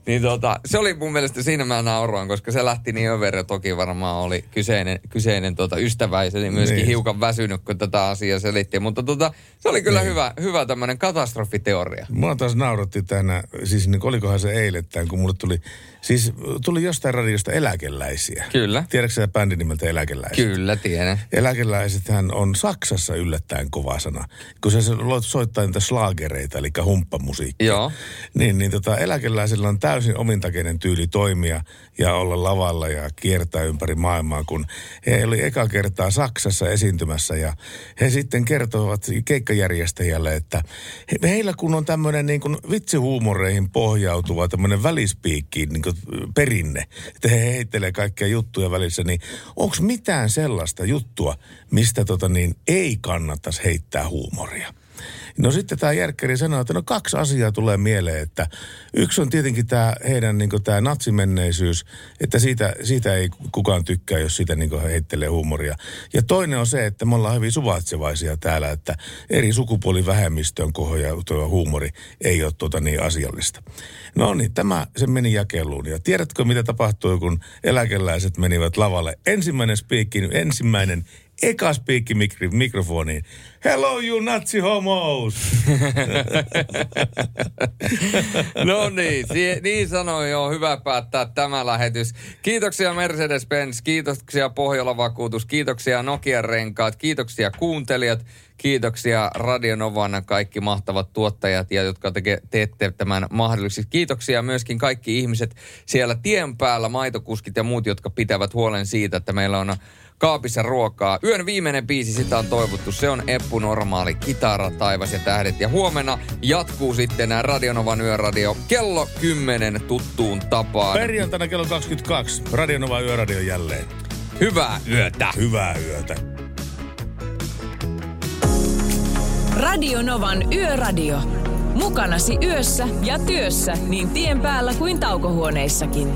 Niin tota, se oli mun mielestä siinä mä nauroin, koska se lähti niin överi, toki varmaan oli kyseinen, kyseinen tota ystävä, ja se oli myöskin niin. hiukan väsynyt, kun tätä asiaa selitti. Mutta tota, se oli kyllä niin. hyvä, hyvä tämmöinen katastrofiteoria. Mua taas nauratti tänä, siis niin olikohan se eilettäin, kun mulle tuli, siis tuli jostain radiosta eläkeläisiä. Kyllä. Tiedätkö sä bändin nimeltä eläkeläiset? Kyllä, tiedän. Eläkeläisethän on Saksassa yllättäen kova sana. Kun se soittaa niitä slaagereita, eli humppamusiikkia. Joo. Niin, niin tota, eläkeläisillä on täysin omintakeinen tyyli toimia ja olla lavalla ja kiertää ympäri maailmaa, kun he oli eka kertaa Saksassa esiintymässä ja he sitten kertovat keikkajärjestäjälle, että he, heillä kun on tämmöinen niin kuin vitsihuumoreihin pohjautuva tämmöinen välispiikki niin kuin perinne, että he heittelee kaikkia juttuja välissä, niin onko mitään sellaista juttua, mistä tota niin ei kannattaisi heittää huumoria? No sitten tämä Järkkäri sanoi, että no kaksi asiaa tulee mieleen, että yksi on tietenkin tämä heidän niin tämä natsimenneisyys, että siitä, siitä ei kukaan tykkää, jos siitä niin heittelee huumoria. Ja toinen on se, että me ollaan hyvin suvaitsevaisia täällä, että eri sukupuolivähemmistön kohoja tuo huumori ei ole tuota niin asiallista. No niin, tämä se meni jakeluun. Ja tiedätkö, mitä tapahtui, kun eläkeläiset menivät lavalle? Ensimmäinen spiikki, ensimmäinen eka spiikki mikri, mikrofoniin. Hello you natsi homos! no niin, si- niin sanoi jo. Hyvä päättää tämä lähetys. Kiitoksia Mercedes-Benz, kiitoksia Pohjola Vakuutus, kiitoksia Nokian renkaat, kiitoksia kuuntelijat, kiitoksia Radionovan kaikki mahtavat tuottajat ja jotka teke, teette tämän mahdolliseksi. Kiitoksia myöskin kaikki ihmiset siellä tien päällä, maitokuskit ja muut, jotka pitävät huolen siitä, että meillä on kaapissa ruokaa. Yön viimeinen biisi, sitä on toivottu. Se on Eppu Normaali, kitara, taivas ja tähdet. Ja huomenna jatkuu sitten nämä Radionovan yöradio kello 10 tuttuun tapaan. Perjantaina kello 22. Radionova yöradio jälleen. Hyvää yötä. Hyvää yötä. Radionovan Yöradio. Mukanasi yössä ja työssä niin tien päällä kuin taukohuoneissakin.